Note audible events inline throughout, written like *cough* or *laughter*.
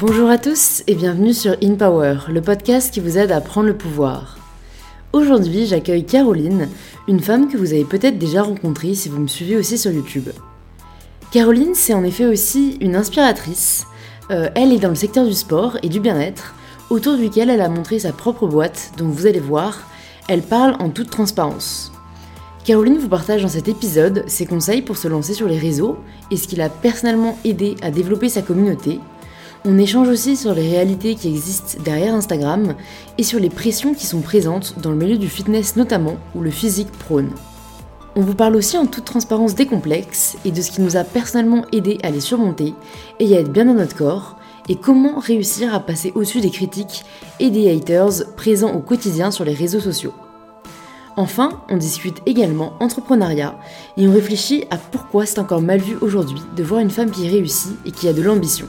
Bonjour à tous et bienvenue sur In Power, le podcast qui vous aide à prendre le pouvoir. Aujourd'hui, j'accueille Caroline, une femme que vous avez peut-être déjà rencontrée si vous me suivez aussi sur YouTube. Caroline, c'est en effet aussi une inspiratrice. Euh, elle est dans le secteur du sport et du bien-être, autour duquel elle a montré sa propre boîte, dont vous allez voir, elle parle en toute transparence. Caroline vous partage dans cet épisode ses conseils pour se lancer sur les réseaux et ce qui l'a personnellement aidé à développer sa communauté. On échange aussi sur les réalités qui existent derrière Instagram et sur les pressions qui sont présentes dans le milieu du fitness notamment, où le physique prône. On vous parle aussi en toute transparence des complexes et de ce qui nous a personnellement aidé à les surmonter et à être bien dans notre corps, et comment réussir à passer au-dessus des critiques et des haters présents au quotidien sur les réseaux sociaux. Enfin, on discute également entrepreneuriat et on réfléchit à pourquoi c'est encore mal vu aujourd'hui de voir une femme qui réussit et qui a de l'ambition.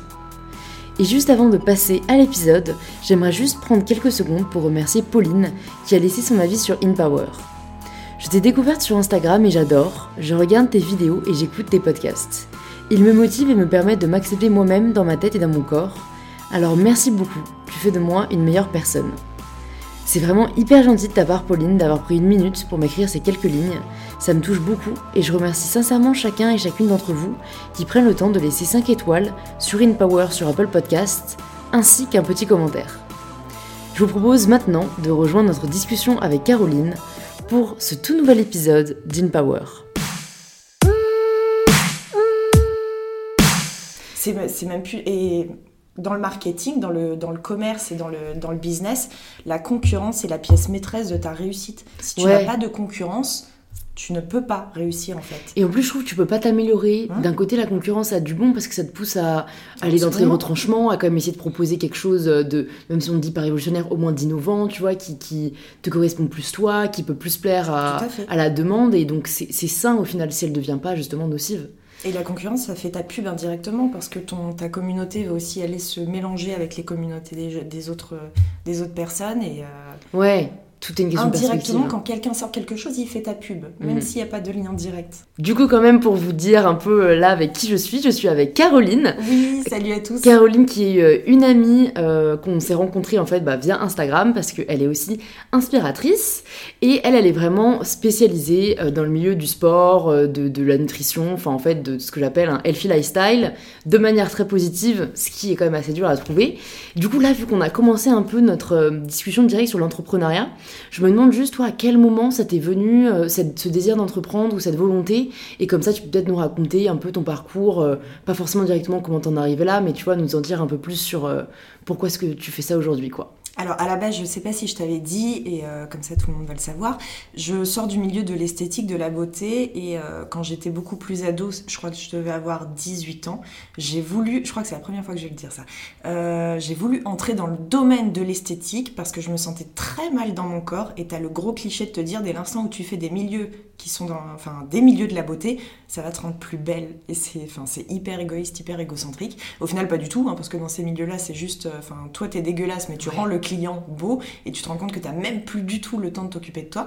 Et juste avant de passer à l'épisode, j'aimerais juste prendre quelques secondes pour remercier Pauline qui a laissé son avis sur InPower. Je t'ai découverte sur Instagram et j'adore, je regarde tes vidéos et j'écoute tes podcasts. Ils me motivent et me permettent de m'accepter moi-même dans ma tête et dans mon corps. Alors merci beaucoup, tu fais de moi une meilleure personne. C'est vraiment hyper gentil de ta part, Pauline, d'avoir pris une minute pour m'écrire ces quelques lignes. Ça me touche beaucoup et je remercie sincèrement chacun et chacune d'entre vous qui prennent le temps de laisser 5 étoiles sur InPower sur Apple Podcast, ainsi qu'un petit commentaire. Je vous propose maintenant de rejoindre notre discussion avec Caroline pour ce tout nouvel épisode d'InPower. C'est même plus. Dans le marketing, dans le, dans le commerce et dans le, dans le business, la concurrence est la pièce maîtresse de ta réussite. Si tu n'as pas de concurrence, tu ne peux pas réussir en fait. Et en plus, je trouve que tu peux pas t'améliorer. Hein D'un côté, la concurrence a du bon parce que ça te pousse à aller dans tes retranchements, à quand même essayer de proposer quelque chose de, même si on dit pas révolutionnaire, au moins d'innovant, tu vois, qui, qui, te correspond plus toi, qui peut plus plaire à, à, à la demande. Et donc, c'est sain au final si elle ne devient pas justement nocive. Et la concurrence, ça fait ta pub indirectement parce que ton, ta communauté va aussi aller se mélanger avec les communautés des, des autres, des autres personnes. Et, euh, ouais, tout est une question Indirectement, quand quelqu'un sort quelque chose, il fait ta pub, même mhm. s'il n'y a pas de lien direct. Du coup, quand même, pour vous dire un peu euh, là avec qui je suis, je suis avec Caroline. Oui, salut à tous. Caroline qui est euh, une amie euh, qu'on s'est rencontrée en fait bah, via Instagram parce qu'elle est aussi inspiratrice et elle, elle est vraiment spécialisée dans le milieu du sport, de, de la nutrition, enfin en fait de ce que j'appelle un healthy lifestyle de manière très positive, ce qui est quand même assez dur à trouver. Du coup, là, vu qu'on a commencé un peu notre discussion directe sur l'entrepreneuriat, je me demande juste, toi, à quel moment ça t'est venu, euh, ce désir d'entreprendre ou cette volonté? Et comme ça, tu peux peut-être nous raconter un peu ton parcours, euh, pas forcément directement comment t'en es là, mais tu vois, nous en dire un peu plus sur euh, pourquoi est-ce que tu fais ça aujourd'hui, quoi. Alors à la base, je ne sais pas si je t'avais dit, et euh, comme ça tout le monde va le savoir, je sors du milieu de l'esthétique, de la beauté, et euh, quand j'étais beaucoup plus ado, je crois que je devais avoir 18 ans, j'ai voulu, je crois que c'est la première fois que je vais le dire ça, euh, j'ai voulu entrer dans le domaine de l'esthétique parce que je me sentais très mal dans mon corps, et tu as le gros cliché de te dire, dès l'instant où tu fais des milieux qui sont dans, enfin, des milieux de la beauté, ça va te rendre plus belle, et c'est, enfin, c'est hyper égoïste, hyper égocentrique. Au final, pas du tout, hein, parce que dans ces milieux-là, c'est juste, enfin, toi t'es dégueulasse, mais tu rends le client beau et tu te rends compte que tu n'as même plus du tout le temps de t'occuper de toi.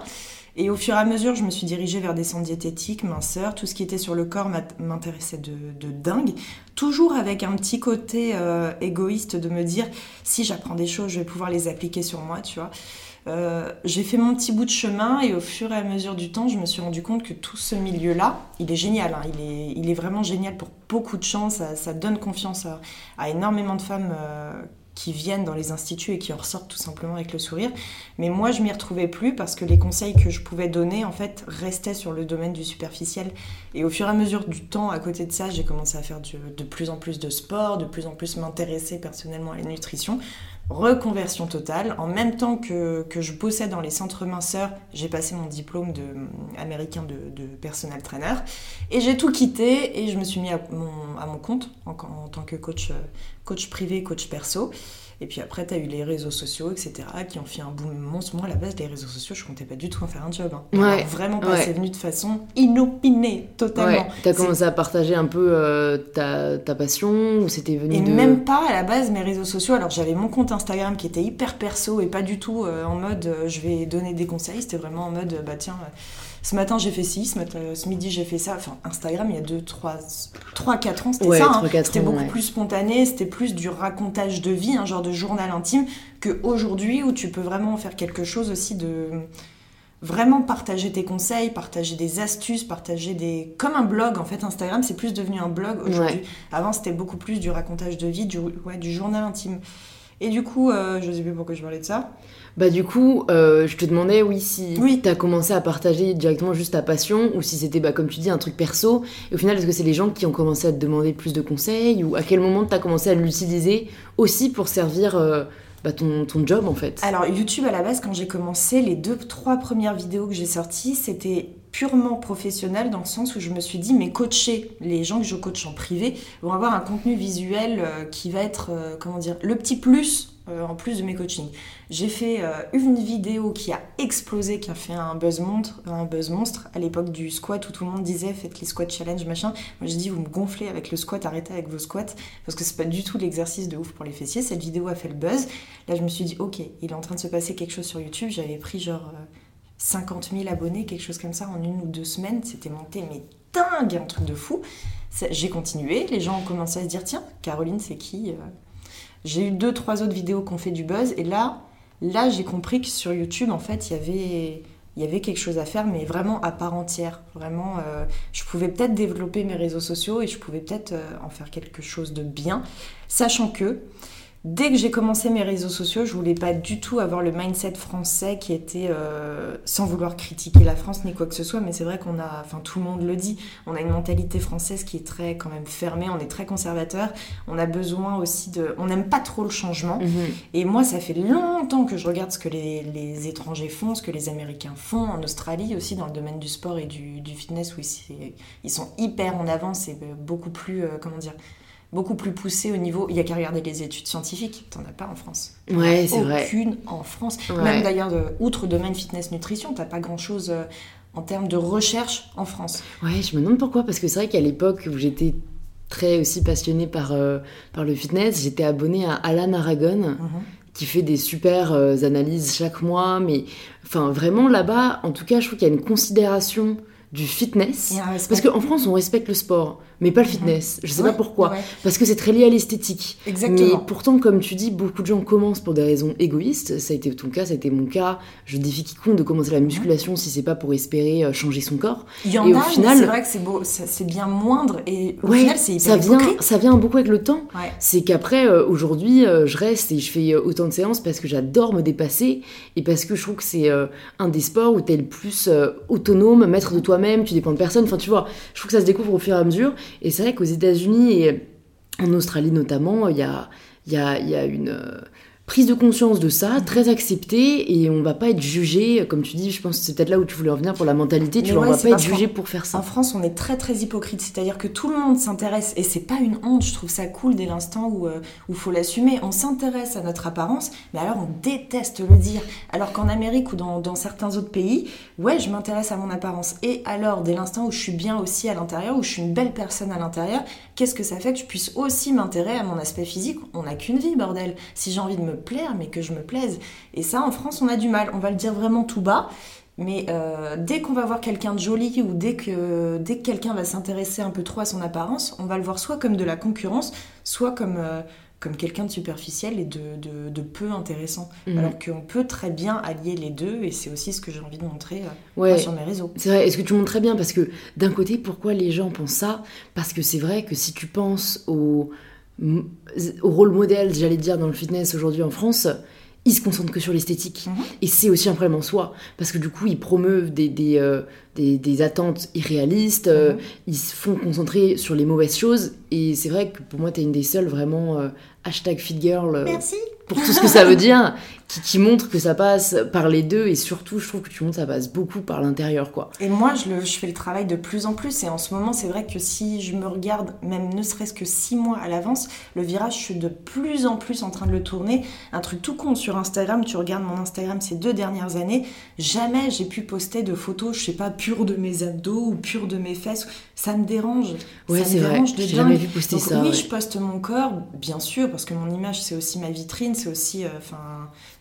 Et au fur et à mesure, je me suis dirigée vers des centres diététiques, minceur, tout ce qui était sur le corps m'intéressait de, dingue. Toujours avec un petit côté euh, égoïste de me dire si j'apprends des choses, je vais pouvoir les appliquer sur moi, tu vois. Euh, j'ai fait mon petit bout de chemin et au fur et à mesure du temps, je me suis rendu compte que tout ce milieu-là, il est génial. Hein. il, est, vraiment génial pour beaucoup de gens. Ça, donne confiance à, énormément de femmes euh, qui viennent dans les instituts et qui en ressortent tout simplement avec le sourire. Mais moi, je m'y retrouvais plus parce que les conseils que je pouvais donner, en fait, restaient sur le domaine du superficiel. Et au fur et à mesure du temps, à côté de ça, j'ai commencé à faire de plus en plus de sport, de plus en plus m'intéresser personnellement à la nutrition. Reconversion totale. En même temps que, que je bossais dans les centres minceurs, j'ai passé mon diplôme de, américain de, de personnel trainer. Et j'ai tout quitté et je me suis mis à mon, compte en, tant que coach coach privé, coach perso. Et puis après, tu as eu les réseaux sociaux, etc., qui ont fait un boom monstre. Moi, à la base des réseaux sociaux, je comptais pas du tout en faire un job. Hein. Ouais, vraiment pas, c'est venu de façon inopinée, totalement. Ouais. Tu as commencé à partager un peu euh, ta, ta, passion ou c'était venu Et de... même pas, à la base, mes réseaux sociaux. Alors, j'avais mon compte Instagram qui était hyper perso et pas du tout euh, en mode euh, je vais donner des conseils. C'était vraiment en mode bah tiens ce matin j'ai fait ci, ce, matin, ce midi j'ai fait ça. Enfin, Instagram, il y a 2, 3, 3 4 ans, c'était Ouais, ça. hein. C'était beaucoup ouais. plus spontané, c'était plus du racontage de vie, un genre de journal intime, qu'aujourd'hui où tu peux vraiment faire quelque chose aussi de vraiment partager tes conseils, partager des astuces, partager des... Comme un blog, en fait, Instagram, c'est plus devenu un blog aujourd'hui. Ouais. Avant, c'était beaucoup plus du racontage de vie, du, ouais, du journal intime. Et du coup, euh, je sais plus pourquoi je parlais de ça. Bah du coup, euh, je te demandais, oui, si Oui. t'as commencé à partager directement juste ta passion, ou si c'était, bah, comme tu dis, un truc perso. Et au final, est-ce que c'est les gens qui ont commencé à te demander plus de conseils, ou à quel moment t'as commencé à l'utiliser aussi pour servir euh, bah, ton, ton job, en fait? Alors, YouTube, à la base, quand j'ai commencé, les deux, trois premières vidéos que j'ai sorties, c'était purement professionnel dans le sens où je me suis dit, mais coacher, les gens que je coach en privé, vont avoir un contenu visuel euh, qui va être, euh, comment dire, le petit plus euh, en plus de mes coachings. J'ai fait une vidéo qui a explosé, qui a fait un buzz monstre, un buzz monstre à l'époque du squat où tout le monde disait faites les squats challenge machin. Moi j'ai dit vous me gonflez avec le squat, arrêtez avec vos squats parce que c'est pas du tout l'exercice de ouf pour les fessiers. Cette vidéo a fait le buzz. Là je me suis dit ok, il est en train de se passer quelque chose sur YouTube. J'avais pris genre 50 000 abonnés, quelque chose comme ça en une ou deux semaines. C'était monté mais dingue, un truc de fou. J'ai continué, les gens ont commencé à se dire tiens Caroline c'est qui Euh, J'ai eu deux trois autres vidéos qui ont fait du buzz et là là j'ai compris que sur YouTube en fait il y avait il y avait quelque chose à faire mais vraiment à part entière vraiment euh, je pouvais peut-être développer mes réseaux sociaux et je pouvais peut-être euh, en faire quelque chose de bien sachant que Dès que j'ai commencé mes réseaux sociaux, je voulais pas du tout avoir le mindset français qui était euh, sans vouloir critiquer la France ni quoi que ce soit, mais c'est vrai qu'on a, enfin tout le monde le dit, on a une mentalité française qui est très quand même fermée, on est très conservateur, on a besoin aussi de, on n'aime pas trop le changement. Mhm. Et moi, ça fait longtemps que je regarde ce que les, les étrangers font, ce que les Américains font, en Australie aussi, dans le domaine du sport et du, du fitness, où ils, ils sont hyper en avance et beaucoup plus, euh, comment dire, beaucoup plus poussés au niveau. Il y a qu'à regarder les études scientifiques, t'en as pas en France. Ouais, c'est vrai. Aucune en France. Ouais. Même d'ailleurs, outre domaine fitness-nutrition, t'as pas grand-chose euh, en termes de recherche en France. Ouais, je me demande pourquoi, parce que c'est vrai qu'à l'époque où j'étais très aussi passionnée par, euh, par le fitness, j'étais abonnée à Alan Aragon, Mhm. qui fait des super euh, analyses chaque mois, mais enfin vraiment là-bas, en tout cas, je trouve qu'il y a une considération du fitness. Parce qu'en France, on respecte le sport, mais pas le fitness. Je sais Ouais, pas pourquoi. ouais, Parce que c'est très lié à l'esthétique. Exactement. Mais pourtant, comme tu dis, beaucoup de gens commencent pour des raisons égoïstes. Ça a été ton cas, ça a été mon cas. Je défie quiconque de commencer la musculation si c'est pas pour espérer euh, changer son corps. Il y en Et au a, final- c'est vrai que c'est beau, ça- c'est bien moindre et au final c'est hyper ça vient, hypocrite. ça vient beaucoup avec le temps. C'est qu'après, euh, aujourd'hui, euh, je reste et je fais autant de séances parce que j'adore me dépasser et parce que je trouve que c'est un des sports où t'es le plus autonome, maître de toi-même, tu dépends de personne. Enfin, tu vois, je trouve que ça se découvre au fur et à mesure. Et c'est vrai qu'aux États-Unis et en Australie notamment, il y a, une. Euh, prise de conscience de ça, très acceptée, et on va pas être jugé, comme tu dis, je pense que c'est peut-être là où tu voulais en venir pour la mentalité, tu vois, ouais, on va pas être jugé pour faire En ça. France, on est très très hypocrite, c'est-à-dire que tout le monde s'intéresse, et c'est pas une honte, je trouve ça cool dès l'instant où il où faut l'assumer. On s'intéresse à notre apparence, mais alors on déteste le dire. Alors qu'en Amérique ou dans, dans certains autres pays, ouais, je m'intéresse à mon apparence. Et alors, dès l'instant où je suis bien aussi à l'intérieur, où je suis une belle personne à l'intérieur, qu'est-ce que ça fait que je puisse aussi m'intéresser à mon aspect physique? On n'a qu'une vie, bordel. Si j'ai envie de me plaire, mais que je me plaise. Et ça, en France, on a du mal. On va le dire vraiment tout bas. Mais euh, dès qu'on va voir quelqu'un de joli ou dès que, dès que quelqu'un va s'intéresser un peu trop à son apparence, on va le voir soit comme de la concurrence, soit comme, euh, comme quelqu'un de superficiel et de, de, de peu intéressant. Mhm. Alors qu'on peut très bien allier les deux et c'est aussi ce que j'ai envie de montrer euh, Ouais. sur mes réseaux. C'est vrai, est-ce que tu montres très bien? Parce que d'un côté, pourquoi les gens pensent ça? Parce que c'est vrai que si tu penses au, au rôle modèle, j'allais dire, dans le fitness aujourd'hui en France, ils se concentrent que sur l'esthétique. Mhm. Et c'est aussi un problème en soi. Parce que du coup, ils promeuvent des, des, euh, des, des attentes irréalistes, euh, Mhm. ils se font concentrer sur les mauvaises choses. Et c'est vrai que pour moi, t'es une des seules vraiment euh, hashtag fitgirl. euh, Merci. pour tout ce que ça veut dire, *laughs* qui, qui montre que ça passe par les deux, et surtout, je trouve que tu montres ça passe beaucoup par l'intérieur, quoi. Et moi, je, le, je fais le travail de plus en plus. Et en ce moment, c'est vrai que si je me regarde, même ne serait-ce que six mois à l'avance, le virage, je suis de plus en plus en train de le tourner. Un truc tout con sur Instagram, tu regardes mon Instagram ces deux dernières années, jamais j'ai pu poster de photos, je sais pas, pures de mes abdos ou pures de mes fesses. Ça me dérange. Ouais, ça me vrai. dérange de jamais vu poster Donc ça. oui, ouais. je poste mon corps, bien sûr, parce que mon image, c'est aussi ma vitrine, c'est aussi, euh,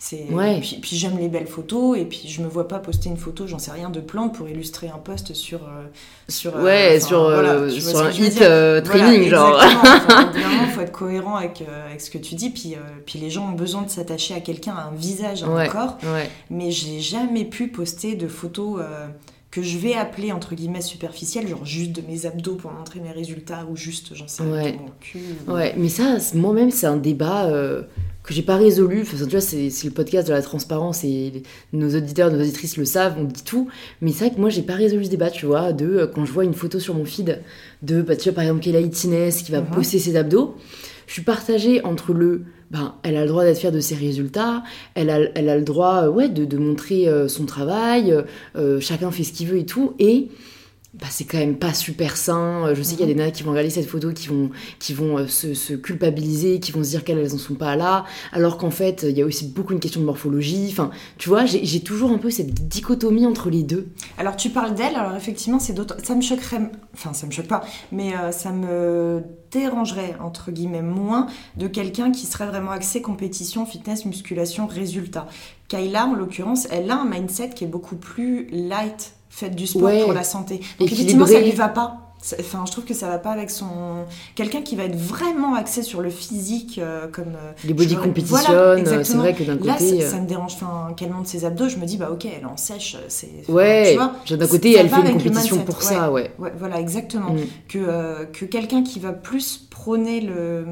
C'est Ouais. puis, puis j'aime les belles photos et puis je me vois pas poster une photo, j'en sais rien de plante pour illustrer un post sur euh, sur euh, Ouais, enfin, sur, voilà, euh, sur un hit Voilà, training, genre. Enfin, *laughs* moment, faut être cohérent avec, avec ce que tu dis. Puis, puis les gens ont besoin de s'attacher à quelqu'un, à un visage, à Ouais. un corps. Ouais. Mais j'ai jamais pu poster de photos que je vais appeler entre guillemets superficielles, genre juste de mes abdos pour montrer mes résultats ou juste, j'en sais rien, Ouais. mon cul. ou- Ouais, mais ça, moi-même, c'est un débat euh, que j'ai pas résolu. Enfin, tu vois, c'est le podcast de la transparence et les- nos auditeurs, nos auditrices le savent, on dit tout. Mais c'est vrai que moi, j'ai pas résolu ce débat, tu vois, de euh, quand je vois une photo sur mon feed de, bah, tu vois, par exemple, Kayla Itines qui va poster ses abdos. Je suis partagée entre le, ben, elle a le droit d'être fière de ses résultats, elle a, elle a le droit, euh, ouais, de, de montrer euh, son travail, euh, chacun fait ce qu'il veut et tout, et bah, c'est quand même pas super sain. Euh, Je sais qu'il y a des nanas qui vont regarder cette photo, qui vont, qui vont euh, se, se culpabiliser, qui vont se dire qu'elles elles en sont pas là, alors qu'en fait, il y a aussi beaucoup une question de morphologie. Enfin, tu vois, j'ai j'ai toujours un peu cette dichotomie entre les deux. Alors tu parles d'elle, alors effectivement c'est d'autres... Ça me choquerait... Enfin ça me choque pas, mais euh, ça me dérangerait entre guillemets moins de quelqu'un qui serait vraiment axé compétition, fitness, musculation, résultat. Kayla en l'occurrence, elle a un mindset qui est beaucoup plus light, fait du sport Ouais. pour la santé. Donc effectivement ça Équilibré. lui va pas. Enfin, je trouve que ça va pas avec son. Quelqu'un qui va être vraiment axé sur le physique, euh, comme. euh, Les body je- competition, voilà, euh, c'est vrai que d'un Là, côté. ça, euh, ça me dérange. Enfin, qu'elle monte ses abdos, je me dis, bah ok, elle en sèche, c'est. enfin, Ouais, tu vois, d'un côté, elle fait une compétition mindset, pour ça, ouais. Ouais, voilà, exactement. Mm. Que, euh, que quelqu'un qui va plus prôner le,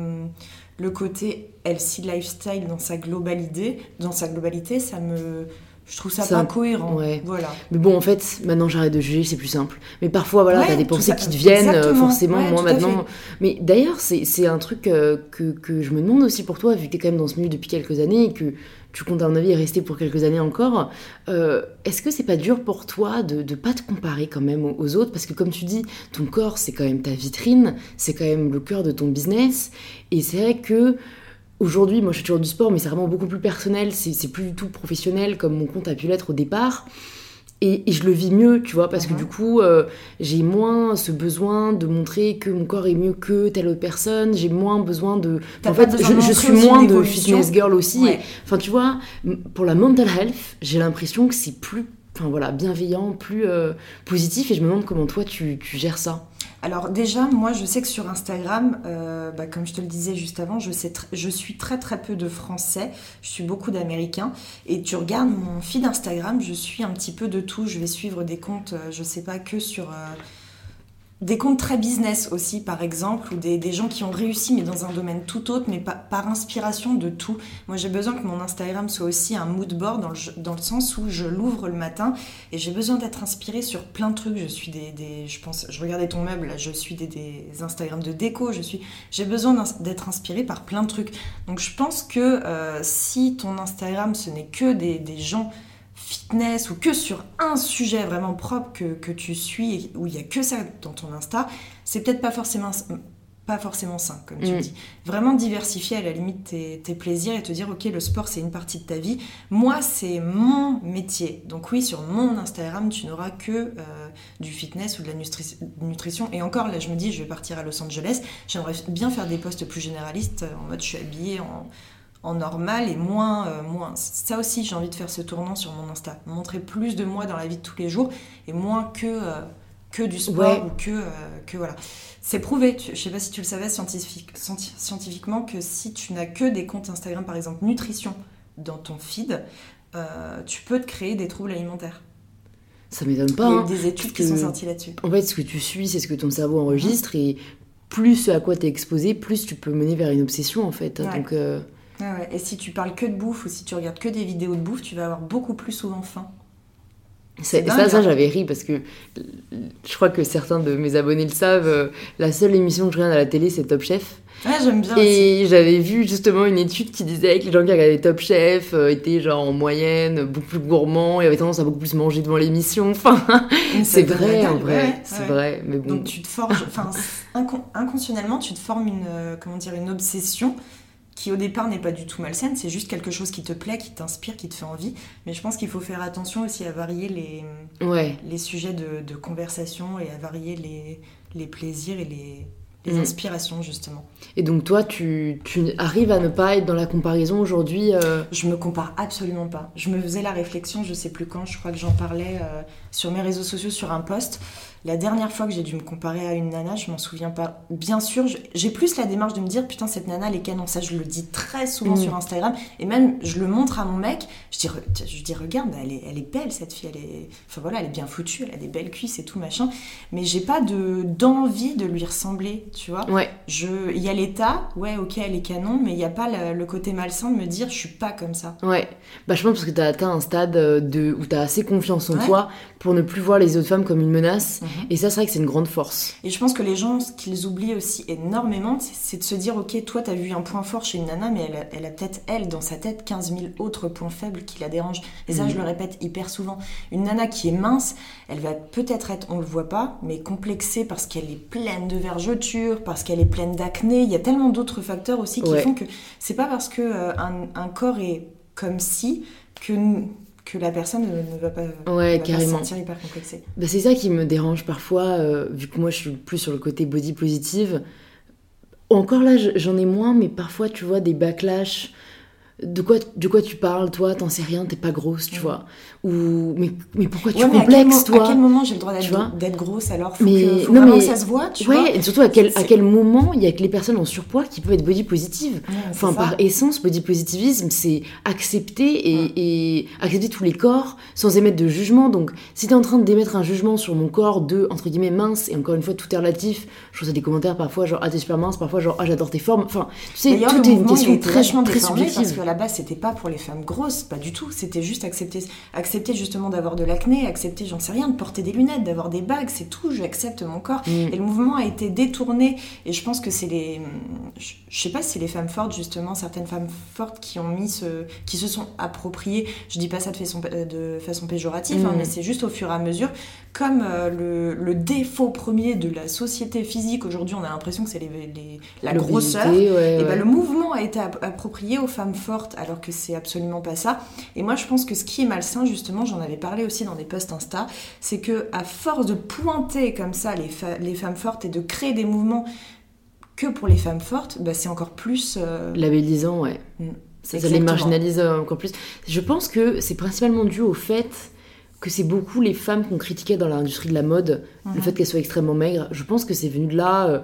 le côté healthy lifestyle dans sa globalité, dans sa globalité, ça me. Je trouve ça, Ça- pas cohérent. ouais. Voilà. Mais bon, en fait, maintenant j'arrête de juger, c'est plus simple. Mais parfois, voilà, Ouais, t'as des pensées qui te viennent, euh, forcément. Ouais, moi maintenant. Mais d'ailleurs, c'est c'est un truc euh, que, que je me demande aussi pour toi, vu que t'es quand même dans ce milieu depuis quelques années et que tu comptes, à mon avis, rester pour quelques années encore. euh, Est-ce que c'est pas dur pour toi de ne pas te comparer quand même aux, aux autres? Parce que, comme tu dis, ton corps, c'est quand même ta vitrine, c'est quand même le cœur de ton business. Et c'est vrai que. Aujourd'hui, moi je fais toujours du sport, mais c'est vraiment beaucoup plus personnel, c'est plus du tout professionnel comme mon compte a pu l'être au départ. Et, et je le vis mieux, tu vois, parce que Mhm. du coup, euh, j'ai moins ce besoin de montrer que mon corps est mieux que telle autre personne. J'ai moins besoin de. En fait, je, suis moins de fitness girl aussi. Ouais. Enfin, tu vois, pour la mental health, j'ai l'impression que c'est plus, enfin voilà, bienveillant, plus euh, positif. Et je me demande comment toi tu, tu gères ça. Alors déjà, moi, je sais que sur Instagram, euh, bah, comme je te le disais juste avant, je, suis très très peu de Français, je suis beaucoup d'Américains. Et tu regardes mon feed Instagram, je suis un petit peu de tout. Je vais suivre des comptes, euh, je sais pas que sur... euh, des comptes très business aussi, par exemple, ou des, gens qui ont réussi, mais dans un domaine tout autre, mais pa- par inspiration de tout. Moi, j'ai besoin que mon Instagram soit aussi un mood board dans le, dans le sens où je l'ouvre le matin et j'ai besoin d'être inspirée sur plein de trucs. Je suis des, je pense, regardais ton meuble, je suis des, des Instagram de déco, je suis, j'ai besoin d'être inspirée par plein de trucs. Donc, je pense que euh, si ton Instagram ce n'est que des gens fitness ou que sur un sujet vraiment propre que, que tu suis et où il y a que ça dans ton Insta, c'est peut-être pas forcément pas forcément sain, comme tu Mm. dis. Vraiment diversifier à la limite tes, tes plaisirs et te dire, ok, le sport, c'est une partie de ta vie. Moi, c'est mon métier. Donc oui, sur mon Instagram, tu n'auras que euh, du fitness ou de la nutri- nutrition. Et encore, là, je me dis, je vais partir à Los Angeles. J'aimerais bien faire des postes plus généralistes, en mode, je suis habillée en, en normal et moins, euh, moins. Ça aussi, j'ai envie de faire ce tournant sur mon Insta. Montrer plus de moi dans la vie de tous les jours et moins que, euh, que du sport Ouais. ou que, euh, que voilà. C'est prouvé, tu- je sais pas si tu le savais scientifique- scienti- scientifiquement, que si tu n'as que des comptes Instagram, par exemple nutrition, dans ton feed, tu peux te créer des troubles alimentaires. Ça m'étonne Il pas. y a hein. des études qui que- sont sorties là-dessus. En fait, ce que tu suis, c'est ce que ton cerveau enregistre et plus ce à quoi t'es exposé, plus tu peux mener vers une obsession en fait. Ouais. Donc, Ouais, ouais. Et si tu parles que de bouffe ou si tu regardes que des vidéos de bouffe, tu vas avoir beaucoup plus souvent faim. ça, ça, ça, hein. j'avais ri parce que je crois que certains de mes abonnés le savent. euh, La seule émission que je regarde à la télé, c'est Top Chef. Ouais, j'aime bien. Et j'avais vu justement une étude qui disait que les gens qui regardaient Top Chef euh, étaient genre en moyenne beaucoup plus gourmands et avaient tendance à beaucoup plus manger devant l'émission. *laughs* Enfin, c'est vrai en vrai, ouais, c'est ouais. vrai. Mais bon, Donc tu te forges, enfin incon- inconsciemment, tu te formes une, euh, comment dire, une obsession qui au départ n'est pas du tout malsaine, c'est juste quelque chose qui te plaît, qui t'inspire, qui te fait envie. Mais je pense qu'il faut faire attention aussi à varier les, ouais. les sujets de, de conversation et à varier les, les plaisirs et les, les Mm. inspirations justement. Et donc toi, tu, tu arrives à ne pas être dans la comparaison aujourd'hui euh, Je me compare absolument pas. Je me faisais la réflexion, je sais plus quand, je crois que j'en parlais euh, sur mes réseaux sociaux sur un post. La dernière fois que j'ai dû me comparer à une nana, je m'en souviens pas. Bien sûr, j'ai plus la démarche de me dire putain cette nana elle est canon. Ça je le dis très souvent Mm. sur Instagram et même je le montre à mon mec. Je dis, re- je dis regarde, elle est, elle est belle cette fille. Elle est, enfin voilà, elle est bien foutue, elle a des belles cuisses et tout machin. Mais j'ai pas de d'envie de lui ressembler, tu vois. Ouais, Je, il y a l'état, ouais ok elle est canon, mais il y a pas le, le côté malsain de me dire je suis pas comme ça. ouais. Bah, je pense parce que t'as atteint un stade euh, de, où t'as assez confiance en Ouais. toi pour ne plus voir les autres femmes comme une menace. Mhm. Et ça, c'est vrai que c'est une grande force. Et je pense que les gens, ce qu'ils oublient aussi énormément, c'est- de se dire, ok, toi, t'as vu un point fort chez une nana, mais elle a, elle a peut-être, elle, dans sa tête, 15 000 autres points faibles qui la dérangent. Et ça, je le répète hyper souvent. Une nana qui est mince, elle va peut-être être, on le voit pas, mais complexée parce qu'elle est pleine de vergetures, parce qu'elle est pleine d'acné. Il y a tellement d'autres facteurs aussi qui Ouais. font que c'est pas parce que euh, un, un corps est comme si que, que la personne ne, va pas, Ouais, va pas se carrément. sentir hyper complexée. Bah, c'est ça qui me dérange parfois, euh, vu que moi je suis plus sur le côté body positive. Encore là, je- j'en ai moins, mais parfois tu vois des backlash. De quoi, de quoi tu parles, toi? T'en sais rien, t'es pas grosse, tu vois. Ou mais, mais pourquoi tu Ouais, mais à quel, complexes, à toi? quel moment j'ai le droit Tu vois? d'être grosse alors? Faut, Mais- que, faut non, mais- ça se voit, tu vois. Ouais, et surtout à quel, à quel moment il y a que les personnes en surpoids qui peuvent être body positive? Enfin, par essence, body positivisme, c'est accepter et, et accepter tous les corps sans émettre de jugement. Donc, si t'es en train d'émettre un jugement sur mon corps de, entre guillemets, mince, et encore une fois, tout est relatif, je reçois des commentaires parfois genre, ah, t'es super mince, parfois genre, ah, j'adore tes formes. Enfin, tu sais, tout est une question très, très subjective. La base, c'était pas pour les femmes grosses, pas du tout. C'était juste accepter, accepter justement d'avoir de l'acné, accepter, j'en sais rien, de porter des lunettes, d'avoir des bagues, c'est tout. J'accepte mon corps. Mm. Et le mouvement a été détourné. Et je pense que c'est les, je sais pas si les femmes fortes justement, certaines femmes fortes qui ont mis ce, qui se sont appropriées. Je dis pas ça de façon, de façon péjorative, hein, Mm. mais c'est juste au fur et à mesure. Comme euh, le, le défaut premier de la société physique aujourd'hui, on a l'impression que c'est les, les- la grosseur. ouais, Et ouais. ben, le mouvement a été app- approprié aux femmes fortes, alors que c'est absolument pas ça. Et moi, je pense que ce qui est malsain, justement, j'en avais parlé aussi dans des posts Insta, c'est que à force de pointer comme ça les, femmes fortes et de créer des mouvements que pour les femmes fortes, bah, c'est encore plus. euh, Labellisant, ouais. Mm. Ça, ça les marginalise encore plus. Je pense que c'est principalement dû au fait que c'est beaucoup les femmes qu'on critiquait dans l'industrie de la mode, le Mhm. fait qu'elles soient extrêmement maigres. Je pense que c'est venu de là, euh,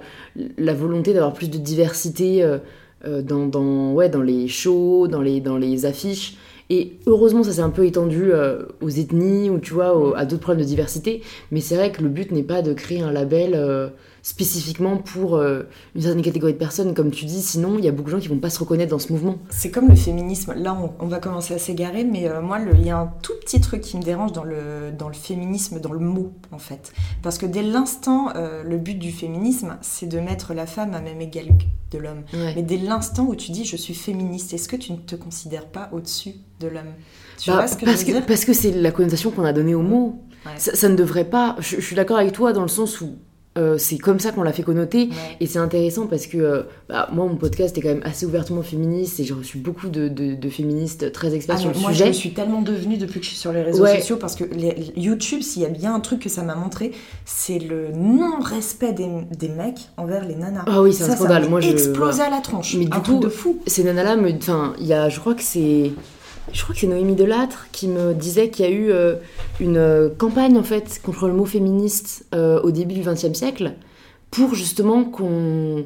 la volonté d'avoir plus de diversité euh, dans, dans, ouais, dans les shows, dans les, dans les affiches. Et heureusement, ça s'est un peu étendu euh, aux ethnies ou tu vois, à d'autres problèmes de diversité. Mais c'est vrai que le but n'est pas de créer un label euh, spécifiquement pour euh, une certaine catégorie de personnes, comme tu dis. Sinon, il y a beaucoup de gens qui vont pas se reconnaître dans ce mouvement. C'est comme le féminisme. Là, on, on va commencer à s'égarer, mais euh, moi, il y a un tout petit truc qui me dérange dans le, dans le féminisme, dans le mot, en fait. Parce que dès l'instant, euh, le but du féminisme, c'est de mettre la femme à même égal de l'homme. Ouais. Mais dès l'instant où tu dis je suis féministe, est-ce que tu ne te considères pas au-dessus de l'homme? Tu Bah, vois ce que parce je veux que, dire? Parce que c'est la connotation qu'on a donnée au mot. Ouais. Ça, ça ne devrait pas. Je, je suis d'accord avec toi dans le sens où euh, c'est comme ça qu'on l'a fait connoter. Ouais. Et c'est intéressant parce que euh, bah, moi, mon podcast est quand même assez ouvertement féministe et j'ai reçu beaucoup de, de- de féministes très experts Ah, sur le moi, je sujet. me suis tellement devenue depuis que je suis sur les réseaux Ouais. sociaux parce que les- YouTube, s'il y a bien un truc que ça m'a montré, c'est le non-respect des, des mecs envers les nanas. Ah oui, c'est un ça, scandale. Ça Moi, je- explosé à la tronche. Mais du coup, de fou. Ces nanas-là, me... enfin, il y a, je crois que c'est, je crois que c'est Noémie Delattre qui me disait qu'il y a eu euh, une euh, campagne en fait contre le mot féministe euh, au début du XXe siècle pour justement qu'on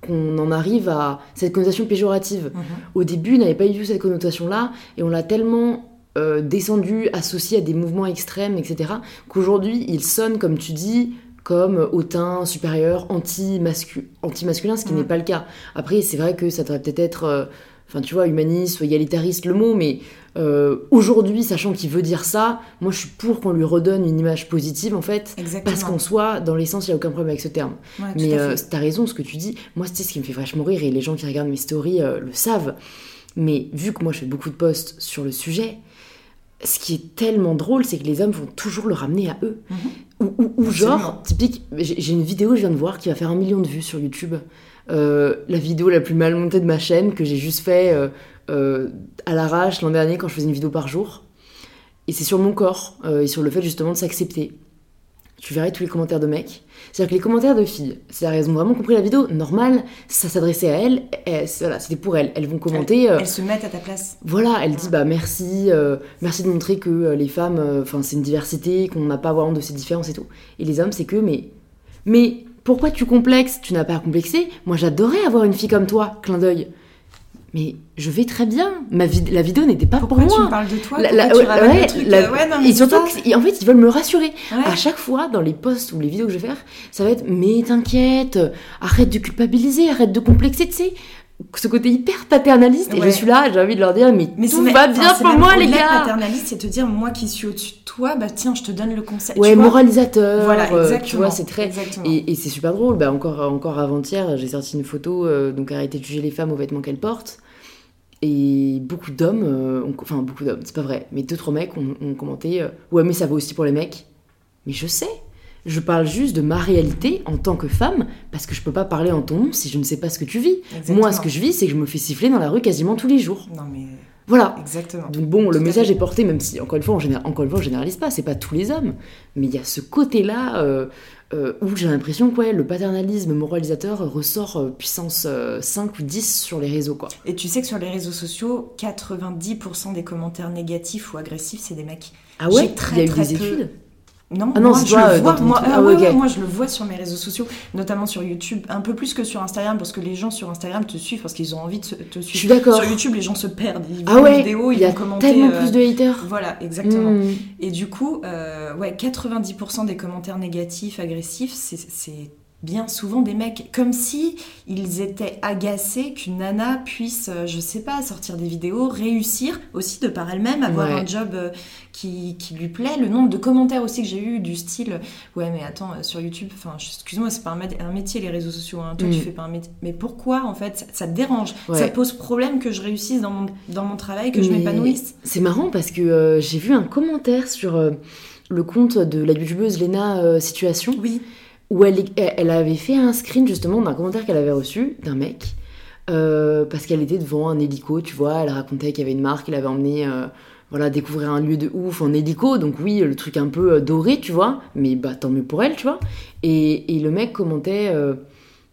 qu'on en arrive à cette connotation péjorative. Mhm. Au début, il n'avait pas eu cette connotation-là, et on l'a tellement euh, descendu, associé à des mouvements extrêmes, etc., qu'aujourd'hui, il sonne, comme tu dis, comme hautain, supérieur, anti-mascu- anti-masculin, ce qui Mhm. n'est pas le cas. Après, c'est vrai que ça devrait peut-être être, enfin, tu vois, humaniste égalitariste le mot, mais euh, aujourd'hui, sachant qu'il veut dire ça, moi, je suis pour qu'on lui redonne une image positive, en fait, Exactement. parce qu'en soi, dans l'essence, il n'y a aucun problème avec ce terme. Ouais, Mais euh, t'as raison, ce que tu dis. Moi, c'est ce qui me fait vachement rire et les gens qui regardent mes stories euh, le savent. Mais vu que moi, je fais beaucoup de posts sur le sujet, ce qui est tellement drôle, c'est que les hommes vont toujours le ramener à eux. Mhm. Ou, ou- ou genre, typique, j'ai j'ai une vidéo, je viens de voir, qui va faire un million de vues sur YouTube. Euh, la vidéo la plus mal montée de ma chaîne, que j'ai juste fait euh, euh, à l'arrache l'an dernier quand je faisais une vidéo par jour. Et c'est sur mon corps, et sur le fait justement de s'accepter. tu verrais tous les commentaires de mecs. C'est-à-dire que les commentaires de filles, c'est-à-dire elles ont vraiment compris la vidéo, normal, ça s'adressait à elles, et voilà, c'était pour elles. Elles vont commenter. Elles, elles, se mettent à ta place. Voilà, elles disent bah merci, merci de montrer que les femmes, enfin c'est une diversité, qu'on n'a pas vraiment de ces différences et tout. Et les hommes, c'est que mais mais pourquoi tu complexes? Tu n'as pas à complexer. Moi, j'adorais avoir une fille comme toi, clin d'œil. Mais je vais très bien. Ma la vidéo n'était pas pour moi. tu me parles de toi? La, la, tu ouais, truc, la, ouais, non, Et surtout, en fait, ils veulent me rassurer. À chaque fois, dans les posts ou les vidéos que je vais faire, ça va être Mais t'inquiète, arrête de culpabiliser, arrête de complexer, tu sais ce côté hyper paternaliste et je suis là j'ai envie de leur dire mais, mais tout va bien pour moi les gars paternaliste c'est te dire moi qui suis au-dessus de toi bah tiens je te donne le conseil ouais moralisateur voilà exactement tu vois c'est très et, et c'est super drôle bah encore encore avant-hier j'ai sorti une photo euh, donc arrêtez de juger les femmes aux vêtements qu'elles portent et beaucoup d'hommes euh, enfin beaucoup d'hommes c'est pas vrai mais deux trois mecs ont, commenté euh, ouais mais ça vaut aussi pour les mecs mais je sais je parle juste de ma réalité en tant que femme, parce que je peux pas parler en ton nom si je ne sais pas ce que tu vis. Moi, ce que je vis, c'est que je me fais siffler dans la rue quasiment tous les jours. Non, mais. Voilà. Exactement. Donc bon, le message est porté, même si, encore une fois, on, encore une fois, généralise pas, c'est pas tous les hommes. Mais il y a ce côté-là euh, euh, où j'ai l'impression que le paternalisme moralisateur ressort euh, puissance 5 ou 10 sur les réseaux. quoi. Et tu sais que sur les réseaux sociaux, 90% des commentaires négatifs ou agressifs, c'est des mecs. Ah ouais? Il y a eu des études? Non, ah non moi, je le euh, vois, moi, ah moi, je le vois sur mes réseaux sociaux, notamment sur YouTube, un peu plus que sur Instagram, parce que les gens sur Instagram te suivent parce qu'ils ont envie de te suivre. Je suis d'accord. Sur YouTube, les gens se perdent. Ils ah ouais, vidéos, il y a tellement plus de haters. Voilà, exactement. Hmm. Et du coup, euh, ouais, 90% des commentaires négatifs, agressifs, c'est bien souvent des mecs comme si ils étaient agacés qu'une nana puisse euh, je sais pas sortir des vidéos réussir aussi de par elle-même avoir un job euh, qui, qui, lui plaît. Le nombre de commentaires aussi que j'ai eu du style ouais mais attends euh, sur YouTube enfin excuse-moi c'est pas un, métier les réseaux sociaux hein. toi tu mm. fais pas un métier mais pourquoi en fait ça, te dérange? Ça pose problème que je réussisse dans mon, dans mon travail que je m'épanouisse. c'est marrant parce que j'ai vu un commentaire sur le compte de la youtubeuse Lena Situation. Oui où elle, avait fait un screen justement d'un commentaire qu'elle avait reçu d'un mec. Euh, parce qu'elle était devant un hélico, tu vois, elle racontait qu'il y avait une marque, il avait emmené euh, voilà, découvrir un lieu de ouf en hélico, donc oui, le truc un peu euh, doré, tu vois, mais bah tant mieux pour elle, tu vois. Et, le mec commentait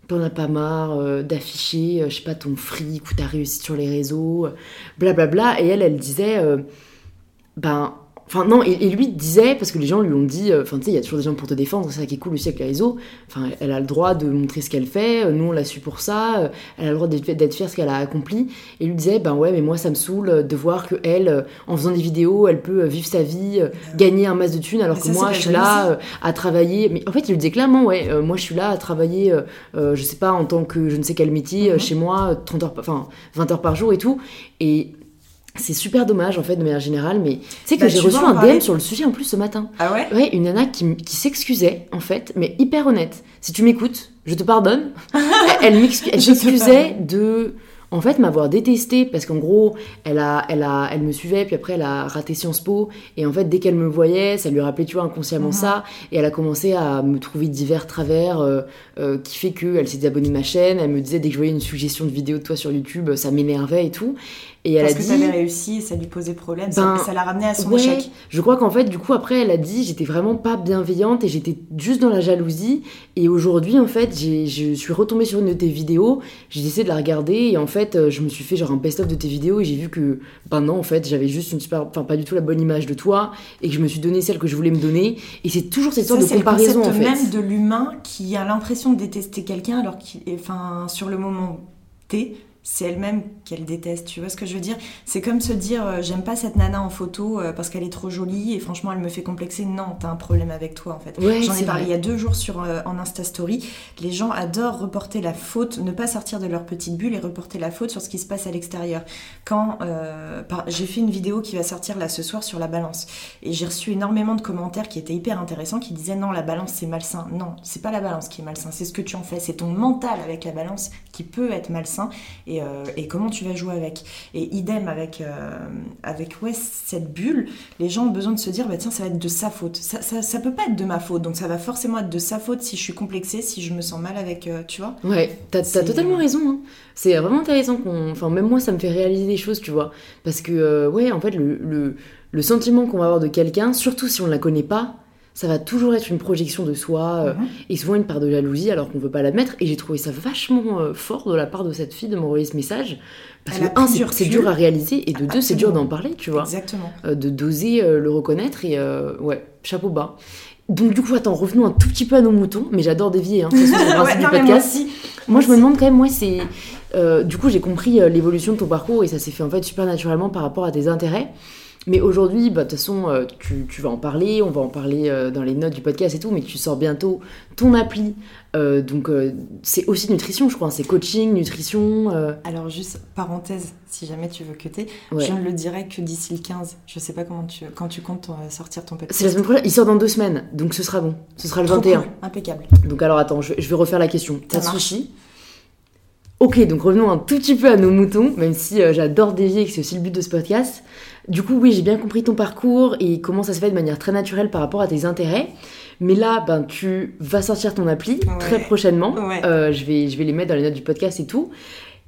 T'en as pas marre d'afficher, je sais pas, ton fric ou ta réussite sur les réseaux, blablabla. Bla, bla. Et elle, elle disait Ben Enfin, non, et, lui disait, parce que les gens lui ont dit, euh, enfin, tu sais, il y a toujours des gens pour te défendre, c'est ça qui est cool aussi avec les réseaux. Enfin, elle a le droit de montrer ce qu'elle fait, euh, nous on l'a su pour ça, euh, elle a le droit d'être fière de ce qu'elle a accompli. Et lui disait, ben ouais, mais moi ça me saoule de voir que elle, en faisant des vidéos, elle peut vivre sa vie, gagner un masse de thunes, alors que moi je suis là à travailler. Mais en fait, il lui disait clairement, ouais, moi je suis là à travailler, je sais pas, en tant que je ne sais quel métier, mm-hmm. chez moi, 30 heures, enfin 20 heures par jour et tout. Et c'est super dommage en fait de manière générale, mais tu sais que bah, j'ai reçu un DM sur le sujet en plus ce matin. Ah ouais? Ouais, une nana qui, qui s'excusait en fait, mais hyper honnête. Si tu m'écoutes, je te pardonne. *laughs* elle m'excusait de en fait m'avoir détesté parce qu'en gros elle a elle a elle me suivait puis après elle a raté Sciences Po et en fait dès qu'elle me voyait ça lui rappelait tu vois inconsciemment mhm. ça et elle a commencé à me trouver divers travers euh, euh, qui fait que elle s'est désabonnée de ma chaîne elle me disait dès que je voyais une suggestion de vidéo de toi sur YouTube ça m'énervait et tout et elle Parce a que dit, t'avais réussi et ça lui posait problème, ben, ça, l'a ramené à son échec. Je crois qu'en fait, du coup, après, elle a dit j'étais vraiment pas bienveillante et j'étais juste dans la jalousie. Et aujourd'hui, en fait, je suis retombée sur une de tes vidéos, j'ai essayé de la regarder et en fait, euh, je me suis fait genre un best-of de tes vidéos et j'ai vu que, ben non, en fait, j'avais juste une super, enfin, pas du tout la bonne image de toi et que je me suis donné celle que je voulais me donner. Et c'est toujours cette sorte de comparaison, le en fait. même de l'humain qui a l'impression de détester quelqu'un alors qu'il, enfin, sur le moment T, c'est elle-même qu'elle déteste. Tu vois ce que je veux dire? C'est comme se dire euh, j'aime pas cette nana en photo euh, parce qu'elle est trop jolie et franchement elle me fait complexer. Non, t'as un problème avec toi en fait. J'en ai parlé il y a deux jours sur euh, en Insta Story. Les gens adorent reporter la faute, ne pas sortir de leur petite bulle et reporter la faute sur ce qui se passe à l'extérieur. Quand j'ai fait une vidéo qui va sortir là ce soir sur la balance et j'ai reçu énormément de commentaires qui étaient hyper intéressants qui disaient non la balance c'est malsain. Non, c'est pas la balance qui est malsain, c'est ce que tu en fais, c'est ton mental avec la balance qui peut être malsain et, et comment tu vas jouer avec? Et idem avec, euh, avec ouais, cette bulle, les gens ont besoin de se dire, bah, tiens, ça va être de sa faute. Ça, ça, ça, peut pas être de ma faute, donc ça va forcément être de sa faute si je suis complexée, si je me sens mal avec, euh, tu vois? Ouais, t'as as totalement raison. Hein. C'est vraiment intéressant qu'on... Enfin, même moi, ça me fait réaliser des choses, tu vois. Parce que, euh, ouais, en fait, le, le, le sentiment qu'on va avoir de quelqu'un, surtout si on ne la connaît pas, ça va toujours être une projection de soi euh, Mhm. et souvent une part de jalousie alors qu'on veut pas l'admettre. Et j'ai trouvé ça vachement euh, fort de la part de cette fille de m'envoyer ce message. Parce Elle que, un, c'est dur à réaliser et de deux, c'est dur d'en parler, tu vois. Exactement. Euh, de d'oser le reconnaître et euh, ouais, chapeau bas. Donc du coup, attends, revenons un tout petit peu à nos moutons, mais j'adore dévier, hein, c'est le *laughs* principe Ouais, du moi podcast. aussi. Moi, je me demande quand même, moi, c'est. euh, du coup, j'ai compris l'évolution de ton parcours et ça s'est fait en fait super naturellement par rapport à tes intérêts. Mais aujourd'hui, bah, de toute façon, euh, tu, tu vas en parler, on va en parler euh, dans les notes du podcast et tout, mais tu sors bientôt ton appli. euh, donc, c'est aussi nutrition, je crois. hein, C'est coaching, nutrition. Alors juste parenthèse, si jamais tu veux cuter, ouais. je ne le dirai que d'ici le 15. Je sais pas comment tu quand tu comptes sortir ton podcast. C'est la semaine prochaine, il sort dans deux semaines, donc ce sera bon. Ce sera le Trop 21. cool, impeccable. Donc alors attends, je, je vais refaire la question. T'as sushi Ok, donc revenons un tout petit peu à nos moutons, même si euh, j'adore dévier et que c'est aussi le but de ce podcast. Du coup, oui, j'ai bien compris ton parcours et comment ça se fait de manière très naturelle par rapport à tes intérêts. Mais là, ben, tu vas sortir ton appli Ouais. très prochainement. Ouais. Euh, je, vais, je vais les mettre dans les notes du podcast et tout.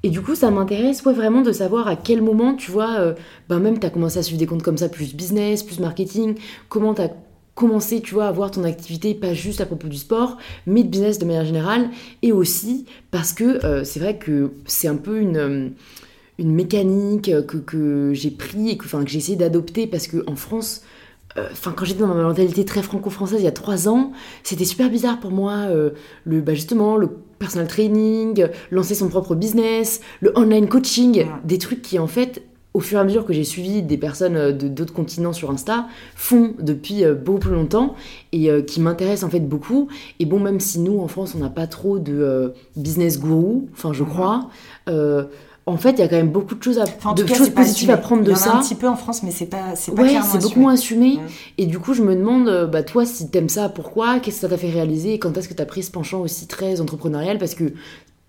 Et du coup, ça m'intéresse ouais, vraiment de savoir à quel moment, tu vois, euh, ben même tu as commencé à suivre des comptes comme ça, plus business, plus marketing, comment tu as commencé, tu vois, à voir ton activité, pas juste à propos du sport, mais de business de manière générale, et aussi parce que euh, c'est vrai que c'est un peu une, euh, une mécanique que, que j'ai pris et que, enfin, que j'ai essayé d'adopter parce que en France, euh, enfin quand j'étais dans ma mentalité très franco-française il y a trois ans, c'était super bizarre pour moi, euh, le, bah, justement, le personal training, lancer son propre business, le online coaching, Ouais. des trucs qui en fait au fur et à mesure que j'ai suivi des personnes euh, de d'autres continents sur Insta, font depuis euh, beaucoup plus longtemps et euh, qui m'intéressent en fait beaucoup. Et bon, même si nous en France on n'a pas trop de euh, business guru, enfin je Mhm. crois, euh, en fait il y a quand même beaucoup de choses, à, Enfin, en de cas, choses positives à prendre de Il y en a ça. un petit peu en France, mais c'est pas c'est pas Ouais, c'est beaucoup assumé. moins assumé. Mm. Et du coup, je me demande, bah, toi, si t'aimes ça, pourquoi? Qu'est-ce que ça t'a fait réaliser? Et quand est-ce que t'as pris ce penchant aussi très entrepreneurial? Parce que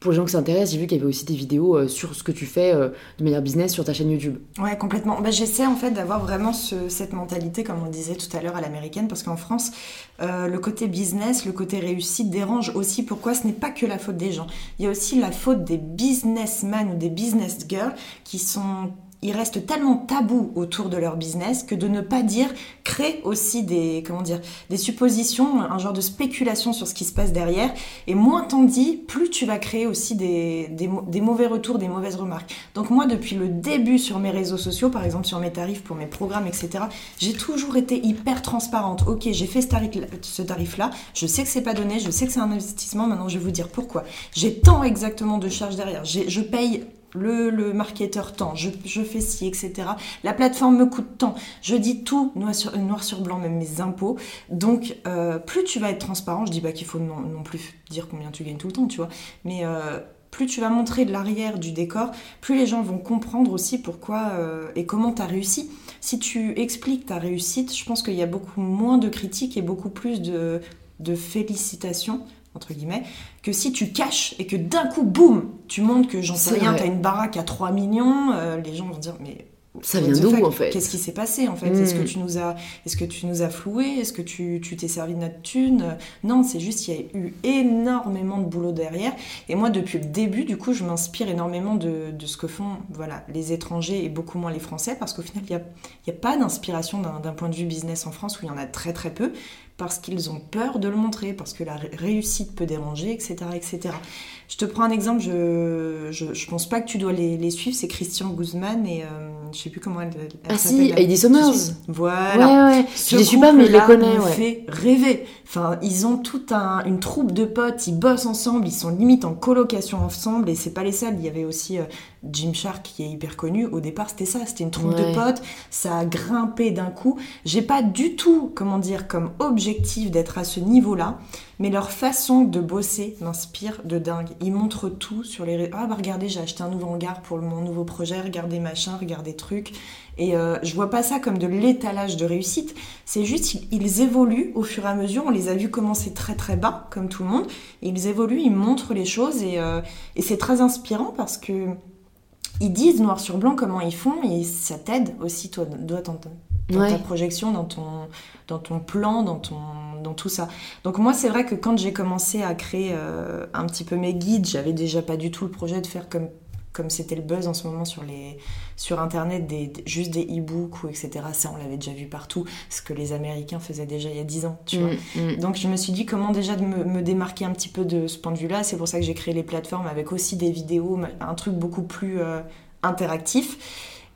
pour les gens qui s'intéressent, j'ai vu qu'il y avait aussi des vidéos euh, sur ce que tu fais euh, de manière business sur ta chaîne YouTube. Ouais, complètement. Bah, J'essaie en fait d'avoir vraiment ce- cette mentalité, comme on disait tout à l'heure, à l'américaine, parce qu'en France, euh, le côté business, le côté réussite dérange aussi. Pourquoi? Ce n'est pas que la faute des gens. Il y a aussi la faute des businessmen ou des business girls qui sont ils restent tellement tabous autour de leur business que de ne pas dire crée aussi des comment dire des suppositions, un genre de spéculation sur ce qui se passe derrière. Et moins t'en dis, plus tu vas créer aussi des, des, mauvais retours, des mauvaises remarques. Donc moi, depuis le début sur mes réseaux sociaux, par exemple sur mes tarifs pour mes programmes, etc., j'ai toujours été hyper transparente. Ok, j'ai fait ce tarif- ce tarif-là, je sais que c'est pas donné, je sais que c'est un investissement, maintenant je vais vous dire pourquoi. J'ai tant exactement de charges derrière, je paye le, le marketeur tant, je, fais ci, etc. La plateforme me coûte tant. Je dis tout noir sur, blanc, même mes impôts. Donc, euh, plus tu vas être transparent, je dis pas qu'il faut non, plus dire combien tu gagnes tout le temps, tu vois, mais euh, plus tu vas montrer de l'arrière du décor, plus les gens vont comprendre aussi pourquoi euh, et comment tu as réussi. Si tu expliques ta réussite, je pense qu'il y a beaucoup moins de critiques et beaucoup plus de félicitations entre guillemets, que si tu caches et que d'un coup, boum, tu montres que j'en sais rien, t'as une baraque à 3 millions, euh, les gens vont dire mais Ça what vient d'où en fait Qu'est-ce qui s'est passé en fait. Est-ce que tu nous as, est-ce que tu nous as floué Est-ce que tu tu t'es servi de notre thune Non, c'est juste il y a eu énormément de boulot derrière. Et moi, depuis le début, du coup, je m'inspire énormément de, de ce que font voilà les étrangers et beaucoup moins les Français, parce qu'au final, il y a y a pas d'inspiration d'un point de vue business en France où il y en a très très peu parce qu'ils ont peur de le montrer, parce que la ré- réussite peut déranger, etc. etc. Je te prends un exemple, je, je pense pas que tu dois les, les suivre, c'est Christian Guzman et euh, je sais plus comment elle, elle Ah si, Heidi suis Voilà. Ouais, ouais, Ce je les suis pas, mais je les connais, me ouais. fait rêver. Enfin, ils ont toute un, une troupe de potes, ils bossent ensemble, ils sont limite en colocation ensemble, et c'est pas les seuls. Il y avait aussi euh, Jim Shark qui est hyper connu. Au départ, c'était ça, c'était une troupe Ouais. de potes, ça a grimpé d'un coup. J'ai pas du tout, comment dire, comme objectif d'être à ce niveau-là, mais leur façon de bosser m'inspire de dingue. Ils montrent tout sur les réseaux. Ah bah regardez, j'ai acheté un nouveau hangar pour mon nouveau projet, regardez machin, regardez truc. Et euh, je vois pas ça comme de l'étalage de réussite, c'est juste ils, évoluent au fur et à mesure. On les a vus commencer très très bas, comme tout le monde. Ils évoluent, ils montrent les choses et, euh, et c'est très inspirant parce que ils disent noir sur blanc comment ils font et ça t'aide aussi toi, toi, dans, ta- dans Ouais. ta projection, dans ton, dans ton plan, dans, ton, dans tout ça. Donc moi c'est vrai que quand j'ai commencé à créer euh, un petit peu mes guides, j'avais déjà pas du tout le projet de faire comme comme c'était le buzz en ce moment sur, les, sur Internet, des, juste des e-books ou etc. Ça, on l'avait déjà vu partout, ce que les Américains faisaient déjà il y a 10 ans, tu vois. Mm, mm. Donc je me suis dit comment déjà de me, me démarquer un petit peu de ce point de vue-là. C'est pour ça que j'ai créé les plateformes avec aussi des vidéos, un truc beaucoup plus euh, interactif.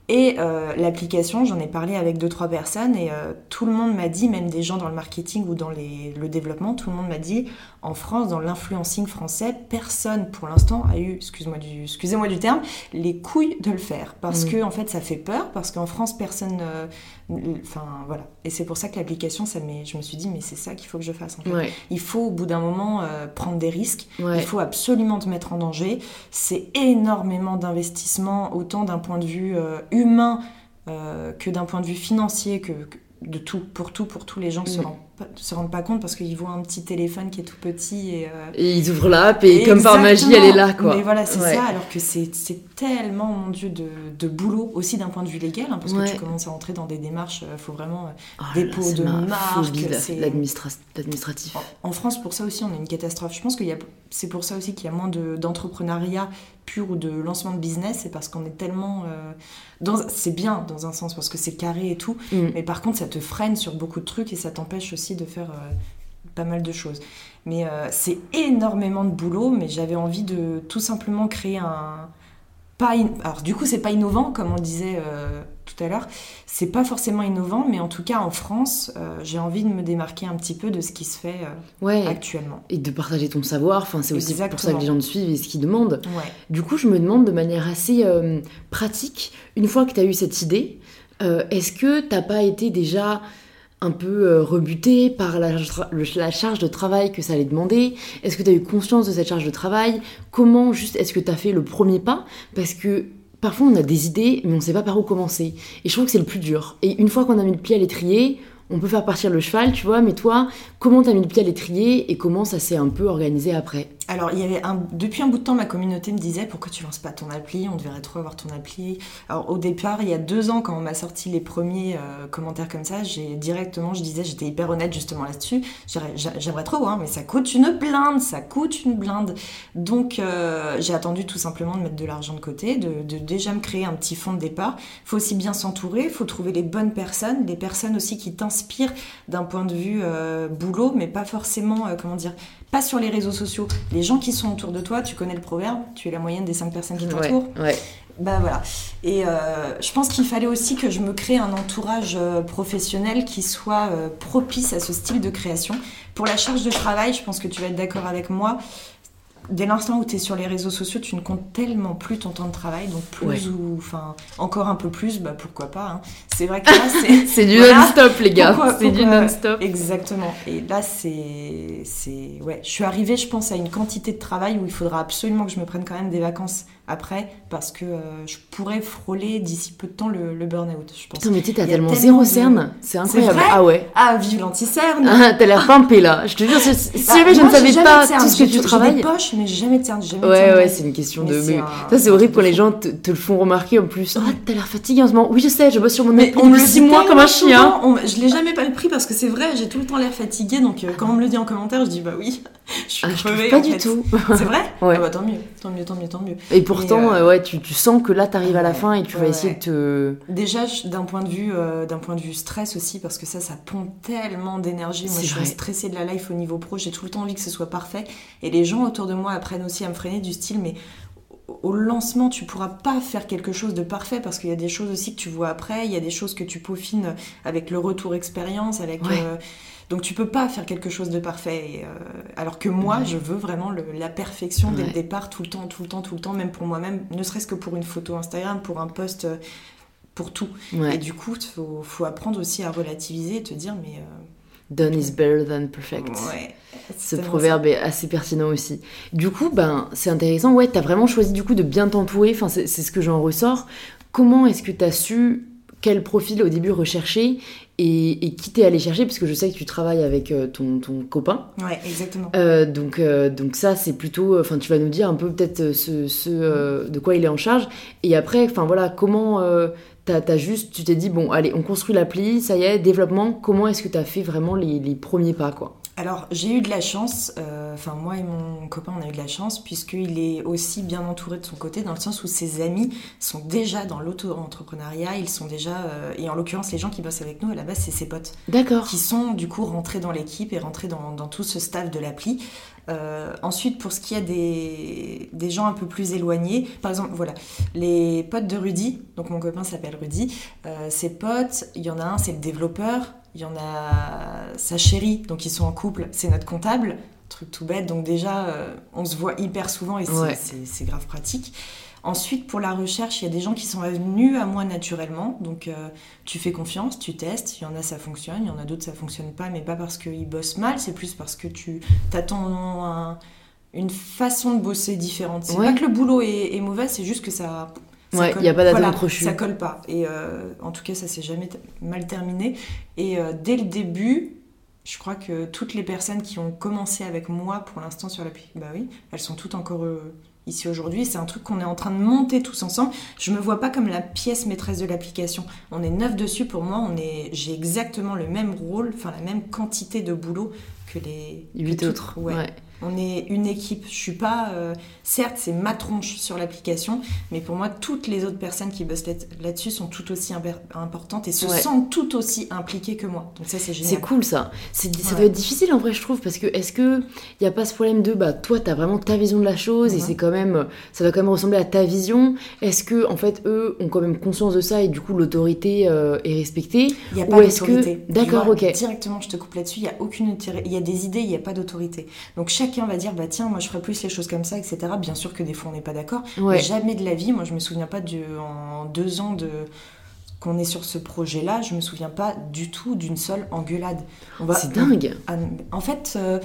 Et euh, l'application, j'en ai parlé avec deux trois personnes et euh, tout le monde m'a dit, même des gens dans le marketing ou dans les- le développement, tout le monde m'a dit, en France, dans l'influencing français, personne pour l'instant a eu, excuse-moi du, excusez-moi du terme, les couilles de le faire parce Mm. que en fait ça fait peur parce qu'en France personne, euh, enfin voilà. Et c'est pour ça que l'application, ça je me suis dit mais c'est ça qu'il faut que je fasse en fait. Ouais, Il faut au bout d'un moment euh, prendre des risques. ouais. Il faut absolument te mettre en danger. C'est énormément d'investissement, autant d'un point de vue euh, humain que d'un point de vue financier, que, que de tout, pour tout, pour tous les gens qui se Mm. rendent pas, se rendent pas compte parce qu'ils voient un petit téléphone qui est tout petit et, euh, Et ils ouvrent l'app et comme par magie, elle est là, quoi. Mais voilà, c'est Ouais. ça, alors que c'est tellement, mon Dieu, de, de boulot, aussi d'un point de vue légal, hein, parce Ouais. que tu commences à entrer dans des démarches, il faut vraiment... euh, Oh là, dépôt de ma marque, l'administratif. en- En France, pour ça aussi, on a une catastrophe. Je pense que c'est pour ça aussi qu'il y a moins de- d'entrepreneuriat pur ou de lancement de business. C'est parce qu'on est tellement. euh, dans- c'est bien dans un sens, parce que c'est carré et tout. Mm. Mais par contre, ça te freine sur beaucoup de trucs et ça t'empêche aussi de faire euh, pas mal de choses. Mais euh, c'est énormément de boulot, mais j'avais envie de tout simplement créer un. Pas in- Alors, du coup, c'est pas innovant, comme on disait tout à l'heure. C'est pas forcément innovant, mais en tout cas, en France, euh, j'ai envie de me démarquer un petit peu de ce qui se fait euh, Ouais. actuellement. Et de partager ton savoir, enfin, c'est aussi pour ça que les gens te suivent et ce qu'ils demandent. Ouais. Du coup, je me demande de manière assez euh, pratique, une fois que tu as eu cette idée, est-ce que t'as pas été déjà un peu rebuté par la, la charge de travail que ça allait demander? Est-ce que tu as eu conscience de cette charge de travail? Comment juste est-ce que tu as fait le premier pas? Parce que parfois on a des idées mais on sait pas par où commencer. Et je trouve que c'est le plus dur. Et une fois qu'on a mis le pied à l'étrier, on peut faire partir le cheval, tu vois, mais toi, comment t'as mis le pied à l'étrier et comment ça s'est un peu organisé après? Alors, il y avait un, depuis un bout de temps, ma communauté me disait pourquoi tu lances pas ton appli On devrait trop avoir ton appli. Alors, au départ, il y a deux ans, quand on m'a sorti les premiers euh, commentaires comme ça, j'ai directement, je disais, j'étais hyper honnête justement là-dessus. J'aimerais trop, hein, mais ça coûte une blinde, ça coûte une blinde. Donc, euh, j'ai attendu tout simplement de mettre de l'argent de côté, de, déjà me créer un petit fonds de départ. faut aussi bien s'entourer, faut trouver les bonnes personnes, des personnes aussi qui t'inspirent d'un point de vue euh, boulot, mais pas forcément, comment dire, pas sur les réseaux sociaux. Les gens qui sont autour de toi, tu connais le proverbe, tu es la moyenne des cinq personnes qui t'entourent. ouais. Bah voilà. Et euh, je pense qu'il fallait aussi que je me crée un entourage euh, professionnel qui soit euh, propice à ce style de création. Pour la charge de travail, je pense que tu vas être d'accord avec moi. Dès l'instant où tu es sur les réseaux sociaux, tu ne comptes tellement plus ton temps de travail, donc plus Ouais. ou enfin encore un peu plus, bah pourquoi pas. hein. C'est vrai que là, *laughs* c'est C'est du Voilà. non-stop, les gars. C'est du non-stop. Exactement. Et là, c'est, c'est, ouais, je suis arrivée, je pense, à une quantité de travail où il faudra absolument que je me prenne quand même des vacances après, parce que euh, je pourrais frôler d'ici peu de temps le, le burn-out, je pense. Putain, mais tu t'as tellement tellement zéro de- cerne. C'est incroyable. vrai ah ouais. Ah, vive l'anti-cerne Ah, t'as l'air pimpé là. Je te jure, si, Bah, jamais je ne savais pas tout ce que tu J'ai des travailles. poches, mais j'ai jamais de cerne, jamais Ouais, ouais, c'est une question de. Mais c'est mais- un- Ça, c'est horrible quand les gens te, te le font remarquer en plus. Ah, t'as l'air fatigué en ce moment. Oui, je sais, je bosse sur mon Mais on me le six dit mois comme un chien. je l'ai jamais pas le pris parce que c'est vrai, j'ai tout le temps l'air fatiguée, donc euh, quand on me le dit en commentaire, je dis bah oui, *laughs* je suis Ah, crevée. pas du tout. C'est vrai *laughs* Ouais. Ah bah tant mieux, tant mieux, tant mieux, tant mieux. Pourtant, euh, euh, ouais, tu, tu sens que là, t'arrives à la fin et tu vas essayer de te. Déjà d'un point de vue euh, d'un point de vue stress aussi parce que ça ça pompe tellement d'énergie. Moi je suis stressée de la life au niveau pro, j'ai tout le temps envie que ce soit parfait et les gens autour de moi apprennent aussi à me freiner du style mais au- au lancement, tu pourras pas faire quelque chose de parfait parce qu'il y a des choses aussi que tu vois après, il y a des choses que tu peaufines avec le retour expérience, avec Ouais. euh, donc tu peux pas faire quelque chose de parfait. Et, euh, alors que moi, je veux vraiment le- la perfection dès Ouais. le départ, tout le temps, tout le temps, tout le temps, même pour moi-même, ne serait-ce que pour une photo Instagram, pour un post, euh, pour tout. Et du coup, il faut, faut apprendre aussi à relativiser et te dire, mais... euh, Done is better than perfect. ouais, Ce proverbe est assez pertinent aussi. Du coup, ben, c'est intéressant. Ouais, t'as vraiment choisi du coup de bien t'entourer. Enfin, c'est c'est ce que j'en ressors. Comment est-ce que t'as su quel profil au début rechercher et, et qui t'es allé chercher Parce que je sais que tu travailles avec euh, ton, ton copain. Ouais, exactement. Euh, donc, euh, donc ça, c'est plutôt... Enfin, tu vas nous dire un peu peut-être ce, ce, euh, de quoi il est en charge. Et après, enfin voilà, comment... T'as t'as juste, tu t'es dit, bon, allez, on construit l'appli, ça y est, développement, comment est-ce que t'as fait vraiment les, les premiers pas, quoi? Alors, j'ai eu de la chance, euh, enfin, moi et mon copain, on a eu de la chance, puisqu'il est aussi bien entouré de son côté, dans le sens où ses amis sont déjà dans l'auto-entrepreneuriat, ils sont déjà, euh, et en l'occurrence, les gens qui bossent avec nous, à la base, c'est ses potes. D'accord. Qui sont, du coup, rentrés dans l'équipe et rentrés dans, dans, tout ce staff de l'appli. Euh, ensuite, pour ce qui est des, des, gens un peu plus éloignés, par exemple, voilà, les potes de Rudy, donc mon copain s'appelle Rudy, euh, ses potes, il y en a un, c'est le développeur, il y en a sa chérie, donc ils sont en couple, c'est notre comptable, truc tout bête, donc déjà, euh, on se voit hyper souvent et c'est Ouais. grave pratique. Ensuite, pour la recherche, il y a des gens qui sont venus à moi naturellement. Donc, euh, tu fais confiance, tu testes. Il y en a, ça fonctionne. Il y en a d'autres, ça fonctionne pas. Mais pas parce qu'ils bossent mal, c'est plus parce que tu attends un- une façon de bosser différente. C'est Ouais. pas que le boulot est, est mauvais, c'est juste que ça. Ouais, colle- y a pas d'atome voilà. Ça colle pas. Et euh, en tout cas, ça s'est jamais mal terminé. Et euh, dès le début, je crois que toutes les personnes qui ont commencé avec moi pour l'instant sur l'appli, bah oui, elles sont toutes encore euh, ici aujourd'hui. C'est un truc qu'on est en train de monter tous ensemble. Je me vois pas comme la pièce maîtresse de l'application. On est neuf dessus. Pour moi, on est, j'ai exactement le même rôle, enfin la même quantité de boulot que les que Huit autres. Ouais. Ouais. On est une équipe. Je suis pas. euh, certes, c'est ma tronche sur l'application, mais pour moi, toutes les autres personnes qui bossent là- là-dessus sont tout aussi importantes et se Ouais. sentent tout aussi impliquées que moi. Donc ça, c'est génial. C'est cool ça. C'est, ça Ouais. doit être difficile en vrai, je trouve, parce que est-ce que il y a pas ce problème de bah toi t'as vraiment ta vision de la chose et c'est quand même ça doit quand même ressembler à ta vision. Est-ce que en fait eux ont quand même conscience de ça et du coup l'autorité euh, est respectée Il n'y a Ou pas est-ce que- d'autorité. Tu D'accord, ok. Directement, je te coupe là-dessus. Il y a aucune autorité. Il y a des idées, il n'y a pas d'autorité. Donc chacun va dire, bah tiens, moi je ferais plus les choses comme ça, etc. Bien sûr que des fois on n'est pas d'accord. Ouais. Mais jamais de la vie. Moi, je me souviens pas de, en deux ans de qu'on est sur ce projet-là, je me souviens pas du tout d'une seule engueulade. C'est dingue. Ah, En fait, euh,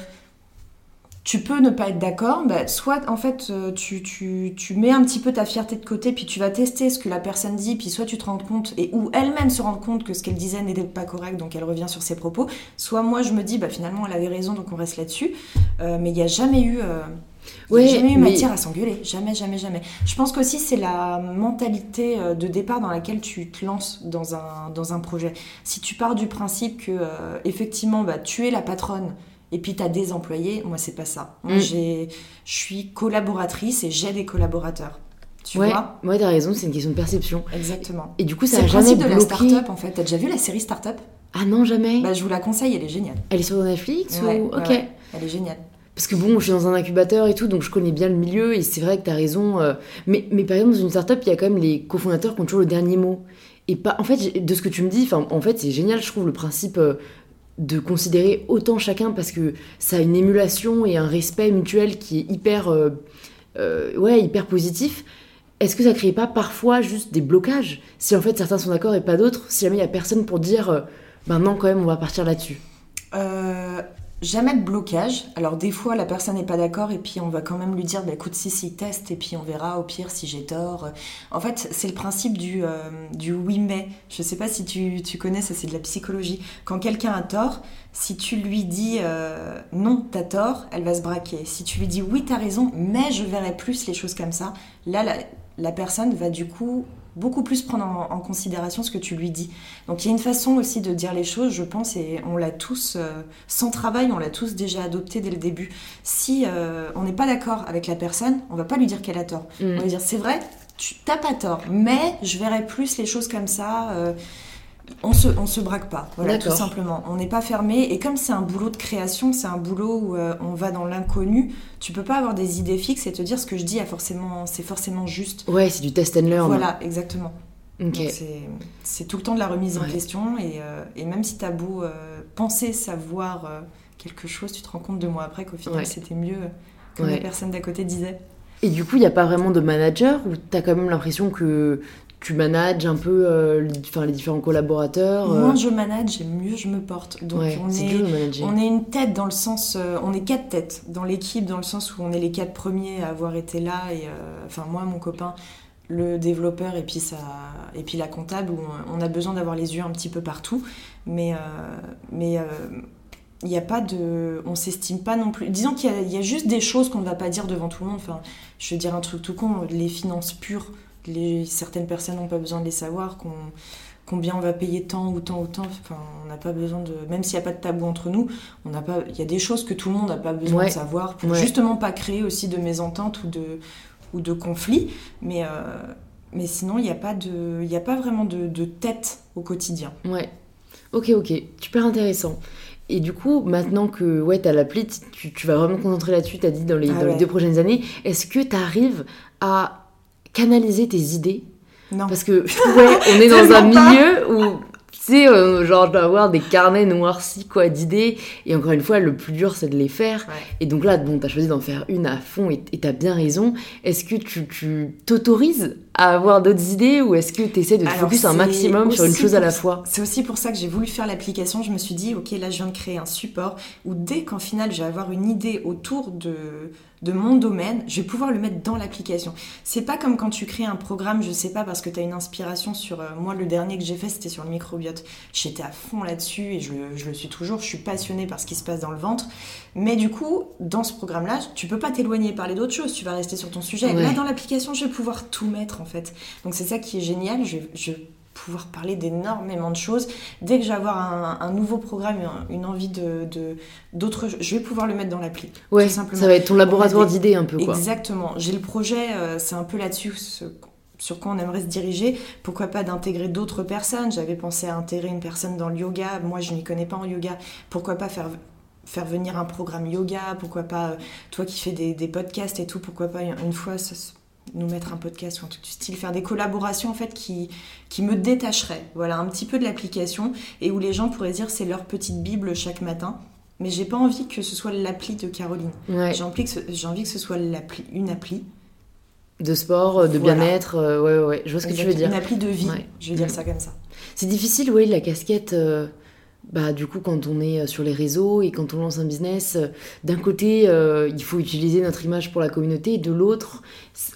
tu peux ne pas être d'accord, bah, soit en fait euh, tu, tu, tu mets un petit peu ta fierté de côté, puis tu vas tester ce que la personne dit, puis soit tu te rends compte, et ou elle-même se rend compte que ce qu'elle disait n'était pas correct, donc elle revient sur ses propos, soit moi je me dis, bah, finalement elle avait raison, donc on reste là-dessus, Euh, mais il n'y a jamais eu... euh, jamais eu mais- matière à s'engueuler, jamais, jamais, jamais. Je pense qu'aussi c'est la mentalité de départ dans laquelle tu te lances dans un, dans un projet. Si tu pars du principe que euh, effectivement bah, tu es la patronne et puis tu as des employés, moi c'est pas ça. Moi Mm. j'ai- je suis collaboratrice et j'ai des collaborateurs. Tu ouais, vois? Ouais, t'as raison, c'est une question de perception. Exactement. Et du coup, ça C'est a le jamais principe de la bloqué. start-up en fait. T'as déjà vu la série Start-up? Ah non, jamais. Bah je vous la conseille, elle est géniale. Elle est sur Netflix Ouais, ou ouais, Ok. ouais. Elle est géniale. Parce que bon, je suis dans un incubateur et tout, donc je connais bien le milieu et c'est vrai que t'as raison. euh, Mais, mais par exemple, dans une startup, il y a quand même les cofondateurs qui ont toujours le dernier mot. Et pas, en fait, de ce que tu me dis, en fait, c'est génial, je trouve, le principe euh, de considérer autant chacun parce que ça a une émulation et un respect mutuel qui est hyper, euh, euh, ouais, hyper positif. Est-ce que ça crée pas parfois juste des blocages Si en fait certains sont d'accord et pas d'autres, si jamais il y a personne pour dire, euh, ben non, quand même, on va partir là-dessus? Jamais de blocage. Alors des fois la personne n'est pas d'accord et puis on va quand même lui dire bah, écoute si si teste et puis on verra au pire si j'ai tort. En fait c'est le principe du, euh, du oui mais. Je sais pas si tu, tu connais ça c'est de la psychologie. Quand quelqu'un a tort, si tu lui dis euh, non t'as tort, elle va se braquer. Si tu lui dis oui t'as raison mais je verrai plus les choses comme ça, là la, la personne va du coup beaucoup plus prendre en, en considération ce que tu lui dis. Donc il y a une façon aussi de dire les choses, je pense, et on l'a tous, euh, sans travail, on l'a tous déjà adopté dès le début. Si euh, on n'est pas d'accord avec la personne, on va pas lui dire qu'elle a tort. Mm. On va lui dire c'est vrai, tu t'as pas tort, mais je verrai plus les choses comme ça. euh, on se, on se braque pas, voilà, tout simplement. On n'est pas fermé. Et comme c'est un boulot de création, c'est un boulot où euh, on va dans l'inconnu, tu peux pas avoir des idées fixes et te dire ce que je dis forcément, c'est forcément juste. Ouais, c'est du test and learn. Voilà, exactement. C'est- tout le temps de la remise en question et, euh, et même si t'as beau euh, penser savoir quelque chose, tu te rends compte deux mois après qu'au final Ouais. c'était mieux que la Ouais. personne d'à côté disait. Et du coup, il n'y a pas vraiment de manager ou t'as quand même l'impression que tu manages un peu euh, les, enfin, les différents collaborateurs euh, Moins je manage et mieux je me porte. Donc ouais, on, est, on est une tête dans le sens, euh, on est quatre têtes dans l'équipe dans le sens où on est les quatre premiers à avoir été là et euh, enfin moi mon copain le développeur et puis ça et puis la comptable où on, on a besoin d'avoir les yeux un petit peu partout. Mais mais il n'y a pas de on s'estime pas non plus. Disons qu'il y a- il y, a juste des choses qu'on ne va pas dire devant tout le monde. Enfin je vais dire un truc tout con les finances pures les, certaines personnes n'ont pas besoin de les savoir qu'on combien on va payer tant ou tant ou tant. Enfin, on n'a pas besoin de. Même s'il n'y a pas de tabou entre nous, on n'a pas. Il y a des choses que tout le monde n'a pas besoin de savoir pour justement pas créer aussi de mésententes ou de ou de conflits. Mais euh, mais sinon, il n'y a pas de. Il a pas vraiment de, de tête au quotidien. Ouais. Ok, ok, super intéressant. Et du coup, maintenant que ouais, tu as l'appli, tu, tu, vas vraiment te concentrer là-dessus, tu as dit dans, les, ah dans les, deux prochaines années, est-ce que tu arrives à canaliser tes idées Non. Parce que ouais, *laughs* on est dans un milieu où tu sais, euh, genre, je dois avoir des carnets noircis, quoi, d'idées. Et encore une fois, le plus dur, c'est de les faire. Et donc là, bon, t'as choisi d'en faire une à fond et t'as bien raison. Est-ce que tu t'autorises à avoir d'autres idées ou est-ce que tu essaies de te focus un maximum sur une chose à la fois? C'est aussi pour ça que j'ai voulu faire l'application. Je me suis dit, ok, là, je viens de créer un support où dès qu'en final, je vais avoir une idée autour de de mon domaine, je vais pouvoir le mettre dans l'application. C'est pas comme quand tu crées un programme, je sais pas, parce que tu as une inspiration sur. Euh, moi, le dernier que j'ai fait, c'était sur le microbiote. J'étais à fond là-dessus et je, le suis toujours. Je suis passionnée par ce qui se passe dans le ventre. Mais du coup, dans ce programme-là, tu peux pas t'éloigner et parler d'autres choses. Tu vas rester sur ton sujet. Là, dans l'application, je vais pouvoir tout mettre en fait. Donc, c'est ça qui est génial. Je, je pouvoir parler d'énormément de choses. Dès que je vais avoir un, nouveau programme, une envie de d'autres, je vais pouvoir le mettre dans l'appli. Ouais, ça va être ton laboratoire d'idées un peu. Quoi. Exactement. J'ai le projet, euh, c'est un peu là-dessus sur quoi on aimerait se diriger. Pourquoi pas d'intégrer d'autres personnes? J'avais pensé à intégrer une personne dans le yoga. Moi, je n'y connais pas en yoga. Pourquoi pas faire faire venir un programme yoga, pourquoi pas euh, toi qui fais des, des, podcasts et tout, pourquoi pas une fois nous mettre un podcast ou un truc du style, faire des collaborations en fait qui, qui me détacheraient, voilà, un petit peu de l'application et où les gens pourraient dire c'est leur petite Bible chaque matin. Mais j'ai pas envie que ce soit l'appli de Caroline. J'ai envie, que ce, envie que ce soit l'appli, une appli. De sport, de bien-être, euh, ouais, ouais, je vois ce que tu veux dire. Une appli de vie, je vais dire ça comme ça. C'est difficile, oui, la casquette. Euh, bah, du coup, quand on est euh, sur les réseaux et quand on lance un business, euh, d'un côté, euh, il faut utiliser notre image pour la communauté, et de l'autre,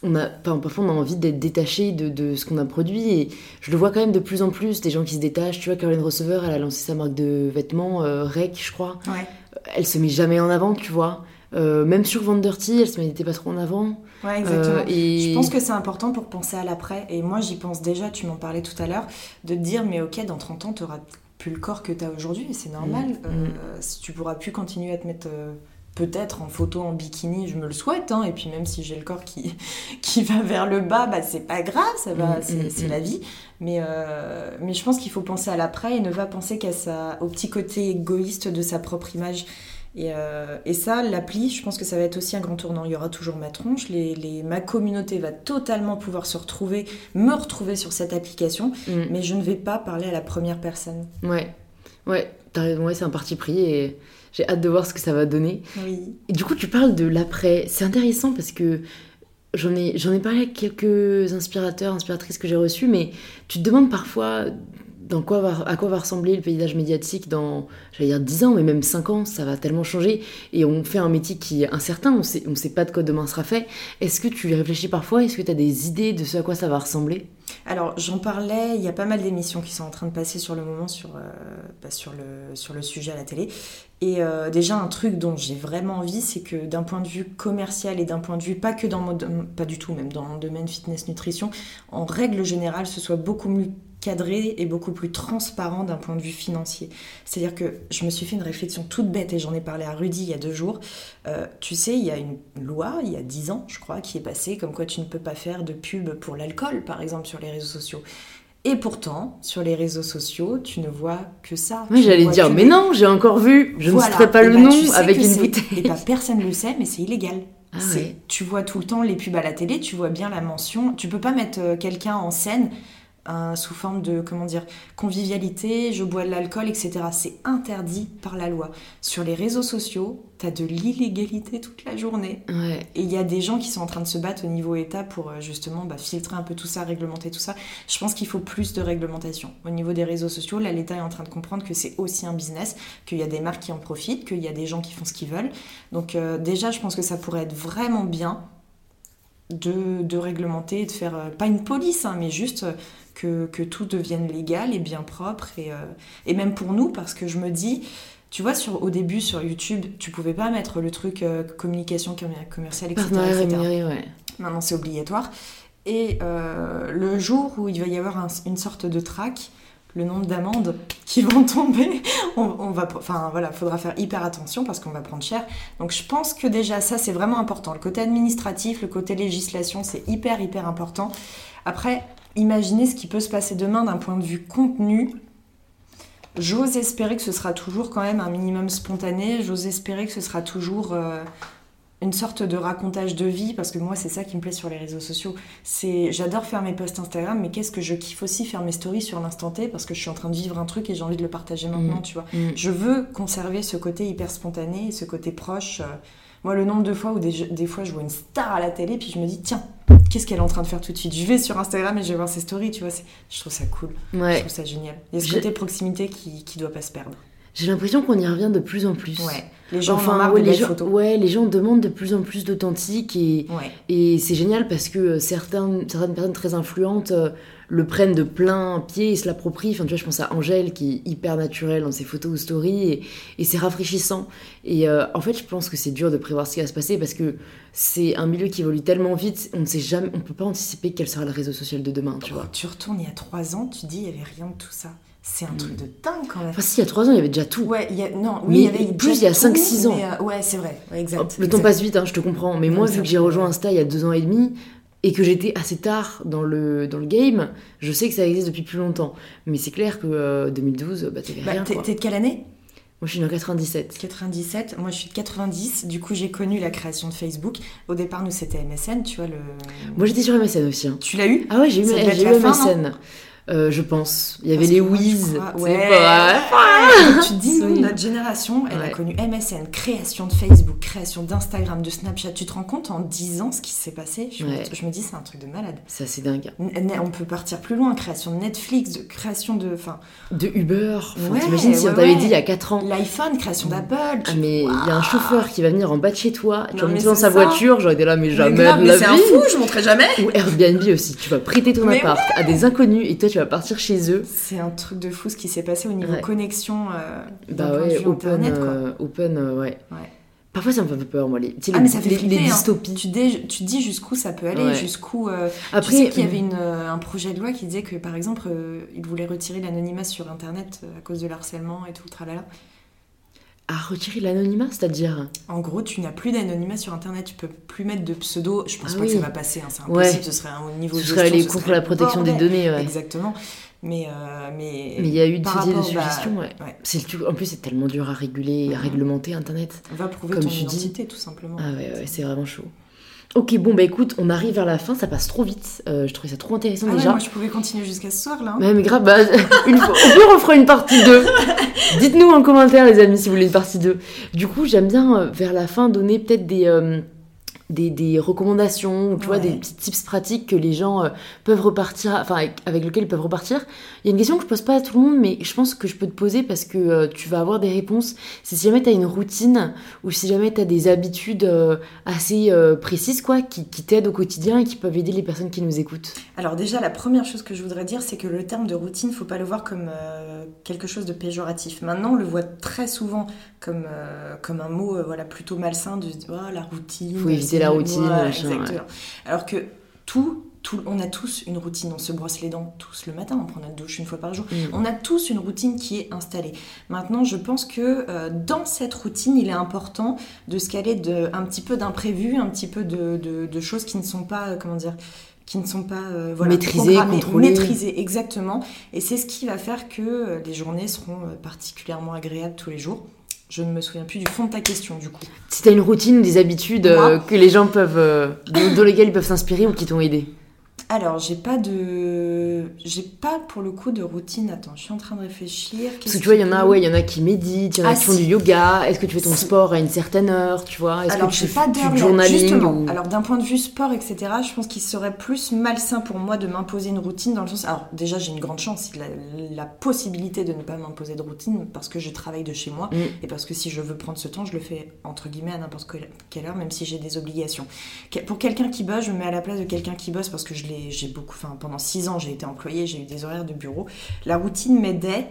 on a, parfois on a envie d'être détaché de, de, ce qu'on a produit. Et je le vois quand même de plus en plus, des gens qui se détachent. Tu vois, Caroline Receveur, elle a lancé sa marque de vêtements, Rec, je crois. Ouais. Elle se met jamais en avant, tu vois. même sur Vanderty, elle se mettait pas trop en avant. Ouais, exactement. et... Je pense que c'est important pour penser à l'après. Et moi, j'y pense déjà, tu m'en parlais tout à l'heure, de te dire, mais ok, dans 30 ans, tu auras plus le corps que tu as aujourd'hui, et c'est normal. Mm. Euh, mm. si tu pourras plus continuer à te mettre euh, peut-être en photo en bikini, je me le souhaite, hein, et puis même si j'ai le corps qui, *laughs* qui va vers le bas, bah, c'est pas grave, ça va, mm, c'est la vie. Mais, euh, mais je pense qu'il faut penser à l'après et ne pas penser qu'à sa, au petit côté égoïste de sa propre image. Euh, et, ça, l'appli, je pense que ça va être aussi un grand tournant. Il y aura toujours ma tronche, les, ma communauté va totalement pouvoir se retrouver, me retrouver sur cette application, mm. mais je ne vais pas parler à la première personne. Ouais, ouais, t'as raison, ouais, c'est un parti pris et j'ai hâte de voir ce que ça va donner. Oui. Et du coup, tu parles de l'après. C'est intéressant parce que j'en ai, j'en ai parlé avec quelques inspirateurs, inspiratrices que j'ai reçus, mais tu te demandes parfois à quoi va ressembler le paysage médiatique dans, j'allais dire 10 ans, mais même 5 ans, ça va tellement changer. Et on fait un métier qui est incertain, on sait, on sait pas de quoi demain sera fait. Est-ce que tu y réfléchis parfois? Est-ce que tu as des idées de ce à quoi ça va ressembler? Alors j'en parlais, il y a pas mal d'émissions qui sont en train de passer sur le moment sur, euh, bah, le, le sujet à la télé. Et euh, déjà un truc dont j'ai vraiment envie, c'est que d'un point de vue commercial et d'un point de vue, pas que dans mon, pas du tout, même dans mon domaine fitness nutrition, en règle générale, ce soit beaucoup mieux cadré et beaucoup plus transparent d'un point de vue financier. C'est-à-dire que je me suis fait une réflexion toute bête et j'en ai parlé à Rudy il y a deux jours. Euh, tu sais, il y a une loi, il y a dix ans, je crois, qui est passée comme quoi tu ne peux pas faire de pub pour l'alcool, par exemple, sur les réseaux sociaux. Et pourtant, sur les réseaux sociaux, tu ne vois que ça. Oui, j'allais dire, mais non, j'ai encore vu, je ne citerai pas le bah, nom avec une bouteille. Et bah, personne ne le sait, mais c'est illégal. Ah tu vois tout le temps les pubs à la télé, tu vois bien la mention. Tu peux pas mettre euh, quelqu'un en scène sous forme de comment dire convivialité, je bois de l'alcool, etc. C'est interdit par la loi. Sur les réseaux sociaux, t'as de l'illégalité toute la journée. Et il y a des gens qui sont en train de se battre au niveau État pour euh, justement bah, filtrer un peu tout ça, réglementer tout ça. Je pense qu'il faut plus de réglementation. Au niveau des réseaux sociaux, là, l'État est en train de comprendre que c'est aussi un business, qu'il y a des marques qui en profitent, qu'il y a des gens qui font ce qu'ils veulent. Donc euh, déjà, je pense que ça pourrait être vraiment bien de, de réglementer, de faire, euh, pas une police, hein, mais juste que, que, tout devienne légal et bien propre. Et, euh, et, même pour nous, parce que je me dis, tu vois, sur, au début sur YouTube, tu pouvais pas mettre le truc euh, communication commerciale, etc. Maintenant, c'est obligatoire. Et euh, le jour où il va y avoir une sorte de track, le nombre d'amendes *laughs* qui vont tomber, on, va, enfin voilà, faudra faire hyper attention parce qu'on va prendre cher. Donc je pense que déjà ça c'est vraiment important. Le côté administratif, le côté législation, c'est hyper hyper important. Après, imaginez ce qui peut se passer demain d'un point de vue contenu. J'ose espérer que ce sera toujours quand même un minimum spontané. J'ose espérer que ce sera toujours euh, une sorte de racontage de vie parce que moi c'est ça qui me plaît sur les réseaux sociaux. C'est j'adore faire mes posts Instagram mais qu'est-ce que je kiffe aussi faire mes stories sur l'instant T parce que je suis en train de vivre un truc et j'ai envie de le partager maintenant, mm. tu vois. Mm. Je veux conserver ce côté hyper spontané, ce côté proche. Euh. Moi le nombre de fois où des, des fois je vois une star à la télé puis je me dis tiens, qu'est-ce qu'elle est en train de faire tout de suite? Je vais sur Instagram et je vais voir ses stories, tu vois, je trouve ça cool. Ouais. Je trouve ça génial. Il y a ce côté proximité qui qui doit pas se perdre. J'ai l'impression qu'on y revient de plus en plus. Ouais. Les gens enfin, les gens, ouais, les gens demandent de plus en plus d'authentique et, et c'est génial parce que euh, certaines, certaines personnes très influentes euh, le prennent de plein pied et se l'approprient. Enfin, tu vois, je pense à Angèle qui est hyper naturelle dans ses photos ou stories et, et c'est rafraîchissant. Et euh, en fait, je pense que c'est dur de prévoir ce qui va se passer parce que c'est un milieu qui évolue tellement vite, on ne sait jamais, on peut pas anticiper quel sera le réseau social de demain, tu vois. Tu retournes il y a trois ans, tu dis il y avait rien de tout ça. C'est un truc de dingue quand même. Enfin, si, il y a 3 ans, il y avait déjà tout. Ouais, il y a, non, oui, il y avait plus il y a 5-6 ans. Euh, ouais, c'est vrai, exact. le temps passe vite, hein, je te comprends. Mais moi, vu que j'ai rejoint Insta il y a 2 ans et demi, et que j'étais assez tard dans le, dans le game, je sais que ça existe depuis plus longtemps. Mais c'est clair que 2012, euh, bah, t'avais bah, rien. T'es de quelle année? Moi, je suis en 97. 97. Moi, je suis de 90. Du coup, j'ai connu la création de Facebook. Au départ, nous, c'était MSN, tu vois. le. Moi, j'étais sur MSN aussi. Hein. Tu l'as eu? Ah ouais, j'ai eu, eu MSN. Euh, je pense. Il y avait les Wiz. Ouais. tu dis, nous, notre génération, elle a connu MSN, création de Facebook, création d'Instagram, de Snapchat. Tu te rends compte en 10 ans ce qui s'est passé? Je, me, dis, c'est un truc de malade. Ça, c'est dingue. On peut partir plus loin. Création de Netflix, de création de. Fin... De Uber. T'imagines si on t'avait dit il y a 4 ans. L'iPhone, création d'Apple. Ah, mais il y a un chauffeur qui va venir en bas de chez toi. Tu vas dans sa voiture. J'aurais été là, mais jamais de la mais c'est un fou, je montrerai jamais. Ou Airbnb aussi. Tu vas prêter ton appart à des inconnus et toi, tu vas partir chez eux. C'est un truc de fou ce qui s'est passé au niveau connexion. Euh, bah ouais, open, euh, open euh, ouais. Parfois ça me fait un peu peur moi les, ah, mais ça fait les, hein. dystopies. Tu, dis, tu dis jusqu'où ça peut aller, jusqu'où. Après, tu sais qu'il y avait une, un projet de loi qui disait que par exemple il voulait retirer l'anonymat sur internet à cause de l'harcèlement et tout, tralala. À retirer l'anonymat, c'est-à-dire En gros, tu n'as plus d'anonymat sur Internet, tu peux plus mettre de pseudo. Je pense ah pas que ça va passer, hein, c'est impossible, ce serait un niveau de. Ce serait aller contre la protection des données. Exactement. Mais euh, mais il y a eu des idées de suggestions. ouais. En plus, c'est tellement dur à réguler, à réglementer Internet. On va prouver Comme ton identité, tout simplement. Ah ouais, ouais c'est vraiment chaud. Ok, bon, bah écoute, on arrive vers la fin, ça passe trop vite. Euh, je trouvais ça trop intéressant ah déjà. moi, je pouvais continuer jusqu'à ce soir là. Hein. mais grave, bah, *laughs* une fois, au pire, on fera une partie 2. Dites-nous en commentaire, les amis, si vous voulez une partie 2. Du coup, j'aime bien euh, vers la fin donner peut-être des des, recommandations, tu vois, des petits tips pratiques que les gens euh, peuvent repartir, enfin avec, lesquels ils peuvent repartir. Il y a une question que je pose pas à tout le monde, mais je pense que je peux te poser parce que euh, tu vas avoir des réponses. C'est si jamais tu as une routine ou si jamais tu as des habitudes euh, assez précises, quoi, qui, qui t'aident au quotidien et qui peuvent aider les personnes qui nous écoutent. Alors déjà, la première chose que je voudrais dire, c'est que le terme de routine, faut pas le voir comme quelque chose de péjoratif. Maintenant, on le voit très souvent comme, comme un mot voilà, plutôt malsain de oh, la routine. Faut éviter la routine. Alors que tout, tout, on a tous une routine. On se brosse les dents tous le matin, on prend notre douche une fois par jour. Mm. On a tous une routine qui est installée. Maintenant, je pense que euh, dans cette routine, il est important de se caler de, un petit peu d'imprévus, un petit peu de, de, choses qui ne sont pas, euh, comment dire, qui ne sont pas euh, voilà, maîtrisées, contrôlées. Maîtrisées, exactement. Et c'est ce qui va faire que les journées seront particulièrement agréables tous les jours. Je ne me souviens plus du fond de ta question, du coup. Si tu as une routine, des habitudes euh, que les gens peuvent, euh, dans lesquelles ils peuvent s'inspirer ou qui t'ont aidé alors, j'ai pas de. J'ai pas pour le coup de routine. Attends, je suis en train de réfléchir. Parce que tu vois, il y en a, ouais, y en a qui méditent, il y en a ah, qui font du yoga. Est-ce que tu fais ton sport à une certaine heure, tu vois? Est-ce que tu fais pas du journaling Alors, d'un point de vue sport, etc., je pense qu'il serait plus malsain pour moi de m'imposer une routine dans le sens. Alors, déjà, j'ai une grande chance, la, la possibilité de ne pas m'imposer de routine parce que je travaille de chez moi mm. et parce que si je veux prendre ce temps, je le fais entre guillemets à n'importe quelle heure, même si j'ai des obligations. Pour quelqu'un qui bosse, je me mets à la place de quelqu'un qui bosse parce que je l'ai j'ai beaucoup, enfin pendant six ans j'ai été employée, j'ai eu des horaires de bureau. La routine m'aidait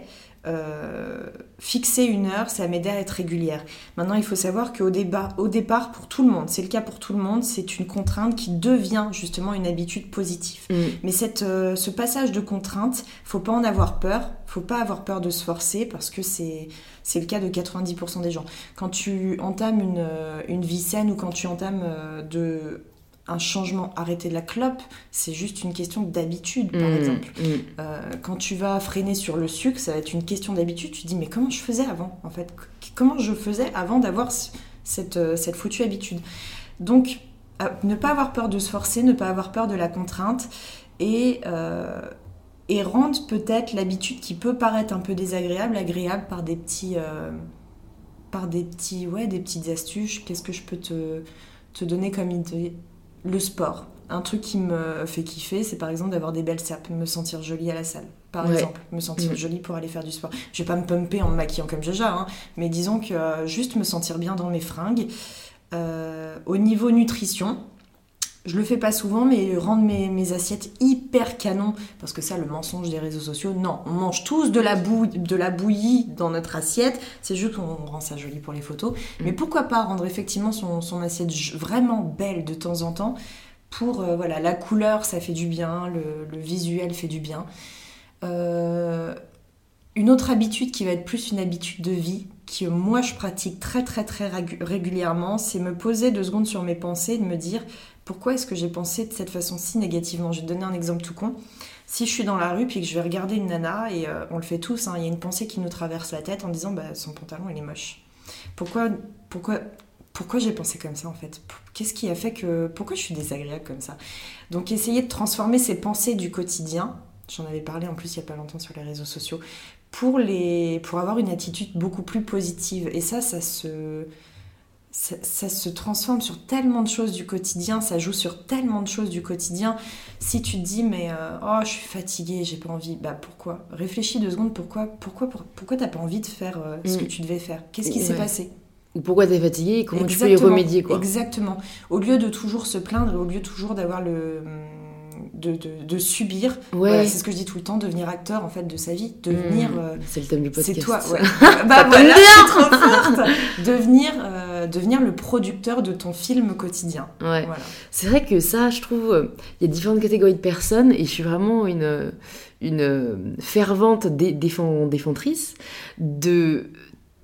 euh, fixer une heure, ça m'aider à être régulière. Maintenant, il faut savoir qu'au au départ, pour tout le monde, c'est le cas pour tout le monde, c'est une contrainte qui devient justement une habitude positive. Mm. Mais cette, euh, ce passage de contrainte, faut pas en avoir peur, faut pas avoir peur de se forcer parce que c'est c'est le cas de 90% des gens. Quand tu entames une, euh, une vie saine ou quand tu entames de un changement. Arrêter la clope, c'est juste une question d'habitude, par Mmh, exemple. mmh. Euh, quand tu vas freiner sur le sucre, ça va être une question d'habitude. Tu te dis, mais comment je faisais avant, en fait? Comment je faisais avant d'avoir ce- cette, euh, cette foutue habitude? Donc, ne pas avoir peur de se forcer, ne pas avoir peur de la contrainte et, euh, et rendre peut-être l'habitude qui peut paraître un peu désagréable, agréable par des petits... euh, par des petits ouais des petites astuces qu'est-ce que je peux te, te donner comme idée? Le sport un truc qui me fait kiffer c'est par exemple d'avoir des belles sapes me sentir jolie à la salle par Ouais. exemple me sentir Mm. jolie pour aller faire du sport je vais pas me pumper en me maquillant comme Jaja hein, mais disons que euh, juste me sentir bien dans mes fringues Euh, au niveau nutrition je le fais pas souvent, mais rendre mes, mes assiettes hyper canon, parce que ça, le mensonge des réseaux sociaux, non, on mange tous de la, bouille, de la bouillie dans notre assiette, c'est juste qu'on rend ça joli pour les photos. Mais pourquoi pas rendre effectivement son, son assiette vraiment belle de temps en temps? Pour, euh, voilà, la couleur, ça fait du bien, le, le visuel fait du bien. Euh, une autre habitude qui va être plus une habitude de vie, que moi je pratique très très très régu- régulièrement, c'est me poser deux secondes sur mes pensées et de me dire pourquoi est-ce que j'ai pensé de cette façon-ci négativement? Je vais te donner un exemple tout con. Si je suis dans la rue puis que je vais regarder une nana, et euh, on le fait tous, hein, il y a une pensée qui nous traverse la tête en disant bah, son pantalon il est moche. Pourquoi, pourquoi, pourquoi j'ai pensé comme ça en fait? Qu'est-ce qui a fait que. Pourquoi je suis désagréable comme ça? Donc essayer de transformer ces pensées du quotidien, j'en avais parlé en plus il n'y a pas longtemps sur les réseaux sociaux, pour, les, pour avoir une attitude beaucoup plus positive. Et ça, ça se ça, ça se transforme sur tellement de choses du quotidien, ça joue sur tellement de choses du quotidien. Si tu te dis, mais euh, oh, je suis fatiguée, j'ai pas envie, bah pourquoi? Réfléchis deux secondes, pourquoi pourquoi, pour- pourquoi t'as pas envie de faire euh, ce Mm. que tu devais faire? Qu'est-ce qui s'est Ouais. passé? Ou pourquoi t'es fatigué et comment tu peux y remédier, quoi? Exactement. Au lieu de toujours se plaindre, au lieu toujours d'avoir le. De, de- de subir, Ouais. Voilà, c'est ce que je dis tout le temps, devenir acteur en fait de sa vie, devenir. Mmh. euh, C'est le thème du podcast. c'est toi, ouais. *laughs* *laughs* Bah voilà, bien. je suis trop forte. *laughs* Devenir, euh, devenir le producteur de ton film quotidien. Ouais. Voilà. C'est vrai que ça, je trouve, euh, il y a différentes catégories de personnes et je suis vraiment une, une fervente dé- défend- défendrice de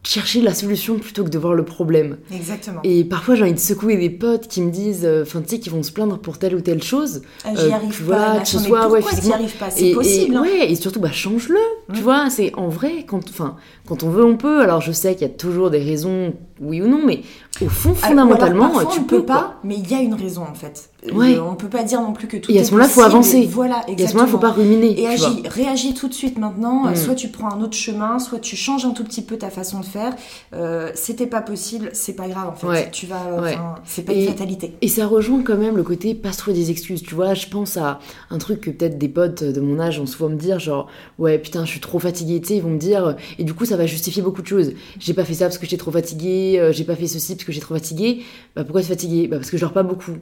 chercher la solution plutôt que de voir le problème. Exactement. Et parfois, j'ai envie de secouer des potes qui me disent, euh, enfin, tu sais, qui vont se plaindre pour telle ou telle chose. Ah, euh, j'y arrive tu pas. vois, machin, que ce soit, ouais, pas? Et- C'est possible. Et, hein. ouais, et surtout, bah, change-le. Tu Mm. vois, c'est en vrai, quand, enfin, quand on veut, on peut. Alors, je sais qu'il y a toujours des raisons, oui ou non, mais au fond, fondamentalement, alors, parfois, tu on peux quoi. pas, mais il y a une raison en fait. Ouais. Euh, on peut pas dire non plus que tout Et à est ce moment-là, faut avancer. Voilà, Et à ce moment-là, faut exactement. pas ruminer. Et agis, réagis tout de suite maintenant. Mm. Euh, Soit tu prends un autre chemin, soit tu changes un tout petit peu ta façon de faire. Euh, C'était pas possible, c'est pas grave en fait. Ouais. Tu vas, Ouais. c'est pas Et- une fatalité. Et ça rejoint quand même le côté pas se trouver des excuses. Tu vois, je pense à un truc que peut-être des potes de mon âge vont souvent me dire, genre, ouais, putain, je suis trop fatiguée, tu sais, ils vont me dire, et du coup, ça va justifier beaucoup de choses. J'ai pas fait ça parce que j'étais trop fatiguée, euh, j'ai pas fait ceci parce que j'étais trop fatiguée. Bah, pourquoi tu es fatiguée Bah, parce que je dors pas beaucoup.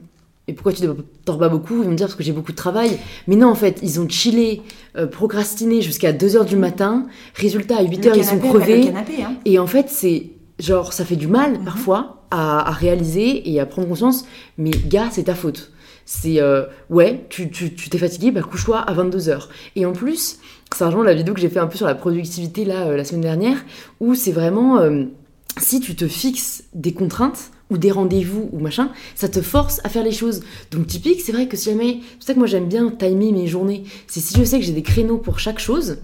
Et pourquoi tu dors pas beaucoup? Ils vont me dire parce que j'ai beaucoup de travail. Mais non, en fait, ils ont chillé, euh, procrastiné jusqu'à 2h du matin. Résultat, à 8h, Le ils sont crevés. Canapé, hein. Et en fait, c'est genre, ça fait du mal Mhm. parfois à, à réaliser et à prendre conscience, mais gars, c'est ta faute. C'est euh, ouais, tu tu- tu t'es fatigué, bah couche-toi à 22h. Et en plus, ça rejoint la vidéo que j'ai fait un peu sur la productivité là euh, la semaine dernière, où c'est vraiment si tu te fixes des contraintes ou des rendez-vous ou machin, ça te force à faire les choses. Donc typique, c'est vrai que si jamais, c'est pour ça que moi j'aime bien timer mes journées, c'est si je sais que j'ai des créneaux pour chaque chose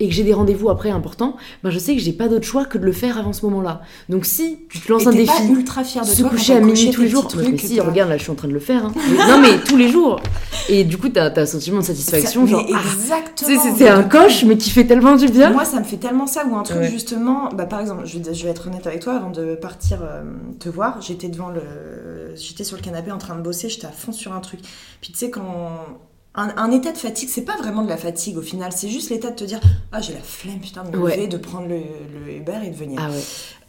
et que j'ai des rendez-vous après importants, ben je sais que j'ai pas d'autre choix que de le faire avant ce moment-là. Donc si tu te lances Et un défi, pas ultra fier de se toi coucher à minuit tous les jours. Mais si, t'as- regarde, là, je suis en train de le faire. hein. Non, mais tous les jours. Et du coup, t'as as un sentiment de satisfaction, genre, ah, exactement. c'est- un coche, mais qui fait tellement du bien. Moi, ça me fait tellement ça, ou un truc Ouais. justement, bah, par exemple, je vais, je vais être honnête avec toi, avant de partir euh, te voir, j'étais devant le. J'étais sur le canapé en train de bosser, j'étais à fond sur un truc. Puis tu sais, quand. Un, un état de fatigue, c'est pas vraiment de la fatigue au final, c'est juste l'état de te dire Ah, j'ai la flemme, putain, de me Ouais. lever, de prendre le, le Uber et de venir. Ah ouais.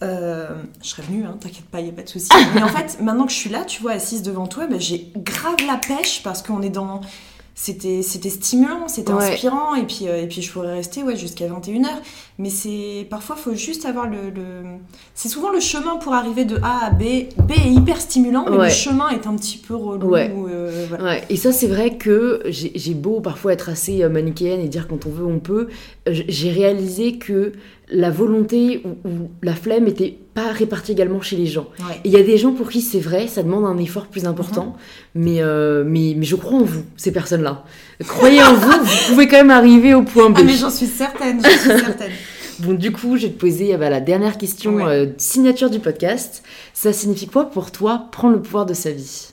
Euh, je serais venue, hein, t'inquiète pas, y a pas de souci. *laughs* Mais en fait, maintenant que je suis là, tu vois, assise devant toi, bah, j'ai grave la pêche parce qu'on est dans. C'était c'était stimulant, c'était inspirant. Et puis euh, et puis je pourrais rester ouais jusqu'à 21h mais c'est parfois faut juste avoir le, c'est souvent le chemin pour arriver de A à B. B est hyper stimulant mais le chemin est un petit peu relou ouais. Euh, ouais. et ça c'est vrai que j'ai beau parfois être assez euh, manichéenne et dire quand on veut on peut. J'ai réalisé que la volonté ou, la flemme n'était pas répartie également chez les gens. Il y a des gens pour qui c'est vrai, ça demande un effort plus important, mhm. mais, mais, mais je crois en vous, ces personnes-là. Croyez en vous, vous pouvez quand même arriver au point B. Ah mais j'en suis certaine, j'en suis certaine. *laughs* bon, du coup, je vais te poser bah, la dernière question, euh, signature du podcast. Ça signifie quoi pour toi prendre le pouvoir de sa vie?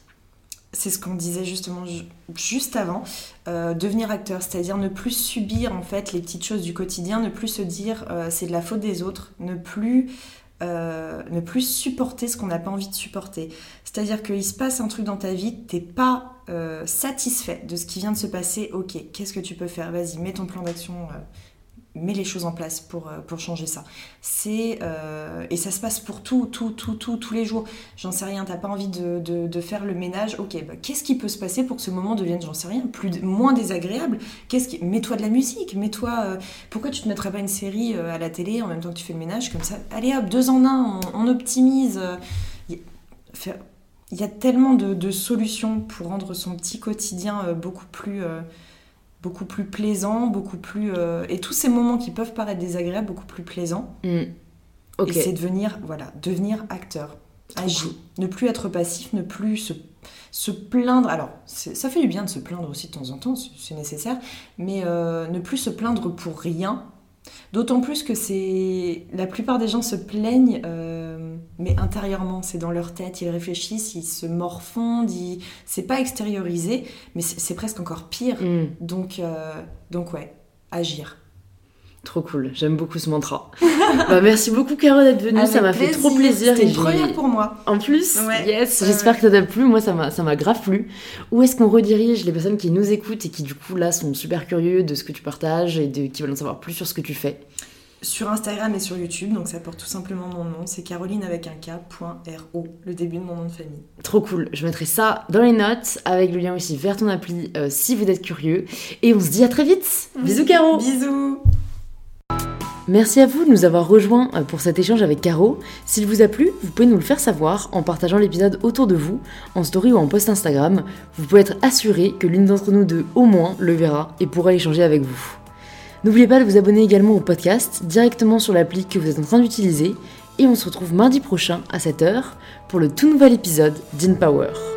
C'est ce qu'on disait justement juste avant, euh, devenir acteur, c'est-à-dire ne plus subir en fait les petites choses du quotidien, ne plus se dire euh, c'est de la faute des autres, ne plus euh, ne plus supporter ce qu'on n'a pas envie de supporter. C'est-à-dire qu'il se passe un truc dans ta vie, t'es pas satisfait de ce qui vient de se passer, ok, qu'est-ce que tu peux faire? Vas-y, mets ton plan d'action mets les choses en place pour, euh, pour changer ça. C'est euh, et ça se passe pour tout, tout, tout, tout, tous les jours. J'en sais rien, t'as pas envie de, de, faire le ménage. Ok, bah, qu'est-ce qui peut se passer pour que ce moment devienne, j'en sais rien, plus moins désagréable? Qu'est-ce qui... Mets-toi de la musique, mets-toi. Euh, pourquoi tu te mettrais pas une série à la télé en même temps que tu fais le ménage comme ça? Allez hop, deux en un, on, optimise. Il y a tellement de, de, solutions pour rendre son petit quotidien beaucoup plus beaucoup plus plaisant, beaucoup plus... Euh, et tous ces moments qui peuvent paraître désagréables, beaucoup plus plaisants. Mm. Et c'est devenir, voilà, devenir acteur, agir, ne plus être passif, ne plus se, se plaindre. Alors, ça fait du bien de se plaindre aussi de temps en temps, c'est nécessaire, mais euh, ne plus se plaindre pour rien, D'autant plus que c'est la plupart des gens se plaignent, euh, mais intérieurement, c'est dans leur tête, ils réfléchissent, ils se morfondent, c'est pas extériorisé, mais c'est presque encore pire. Mm. Donc, euh, donc ouais, agir. Trop cool, j'aime beaucoup ce mantra. *laughs* bah, merci beaucoup Caro d'être venue, ça m'a fait trop plaisir. C'était une première pour moi. En plus, yes, j'espère que ça t'a plu, moi ça m'a grave plu. Où est-ce qu'on redirige les personnes qui nous écoutent et qui du coup là sont super curieux de ce que tu partages et de, qui veulent en savoir plus sur ce que tu fais? Sur Instagram et sur YouTube, donc ça porte tout simplement mon nom, c'est Caroline avec un K, .ro, le début de mon nom de famille. Trop cool, je mettrai ça dans les notes avec le lien aussi vers ton appli euh, si vous êtes curieux. Et on se dit à très vite Bisous Caro Bisous Merci à vous de nous avoir rejoints euh, pour cet échange avec Caro. S'il vous a plu, vous pouvez nous le faire savoir en partageant l'épisode autour de vous, en story ou en post Instagram. Vous pouvez être assuré que l'une d'entre nous deux au moins le verra et pourra échanger avec vous. N'oubliez pas de vous abonner également au podcast directement sur l'appli que vous êtes en train d'utiliser et on se retrouve mardi prochain à 7h pour le tout nouvel épisode d'InPower.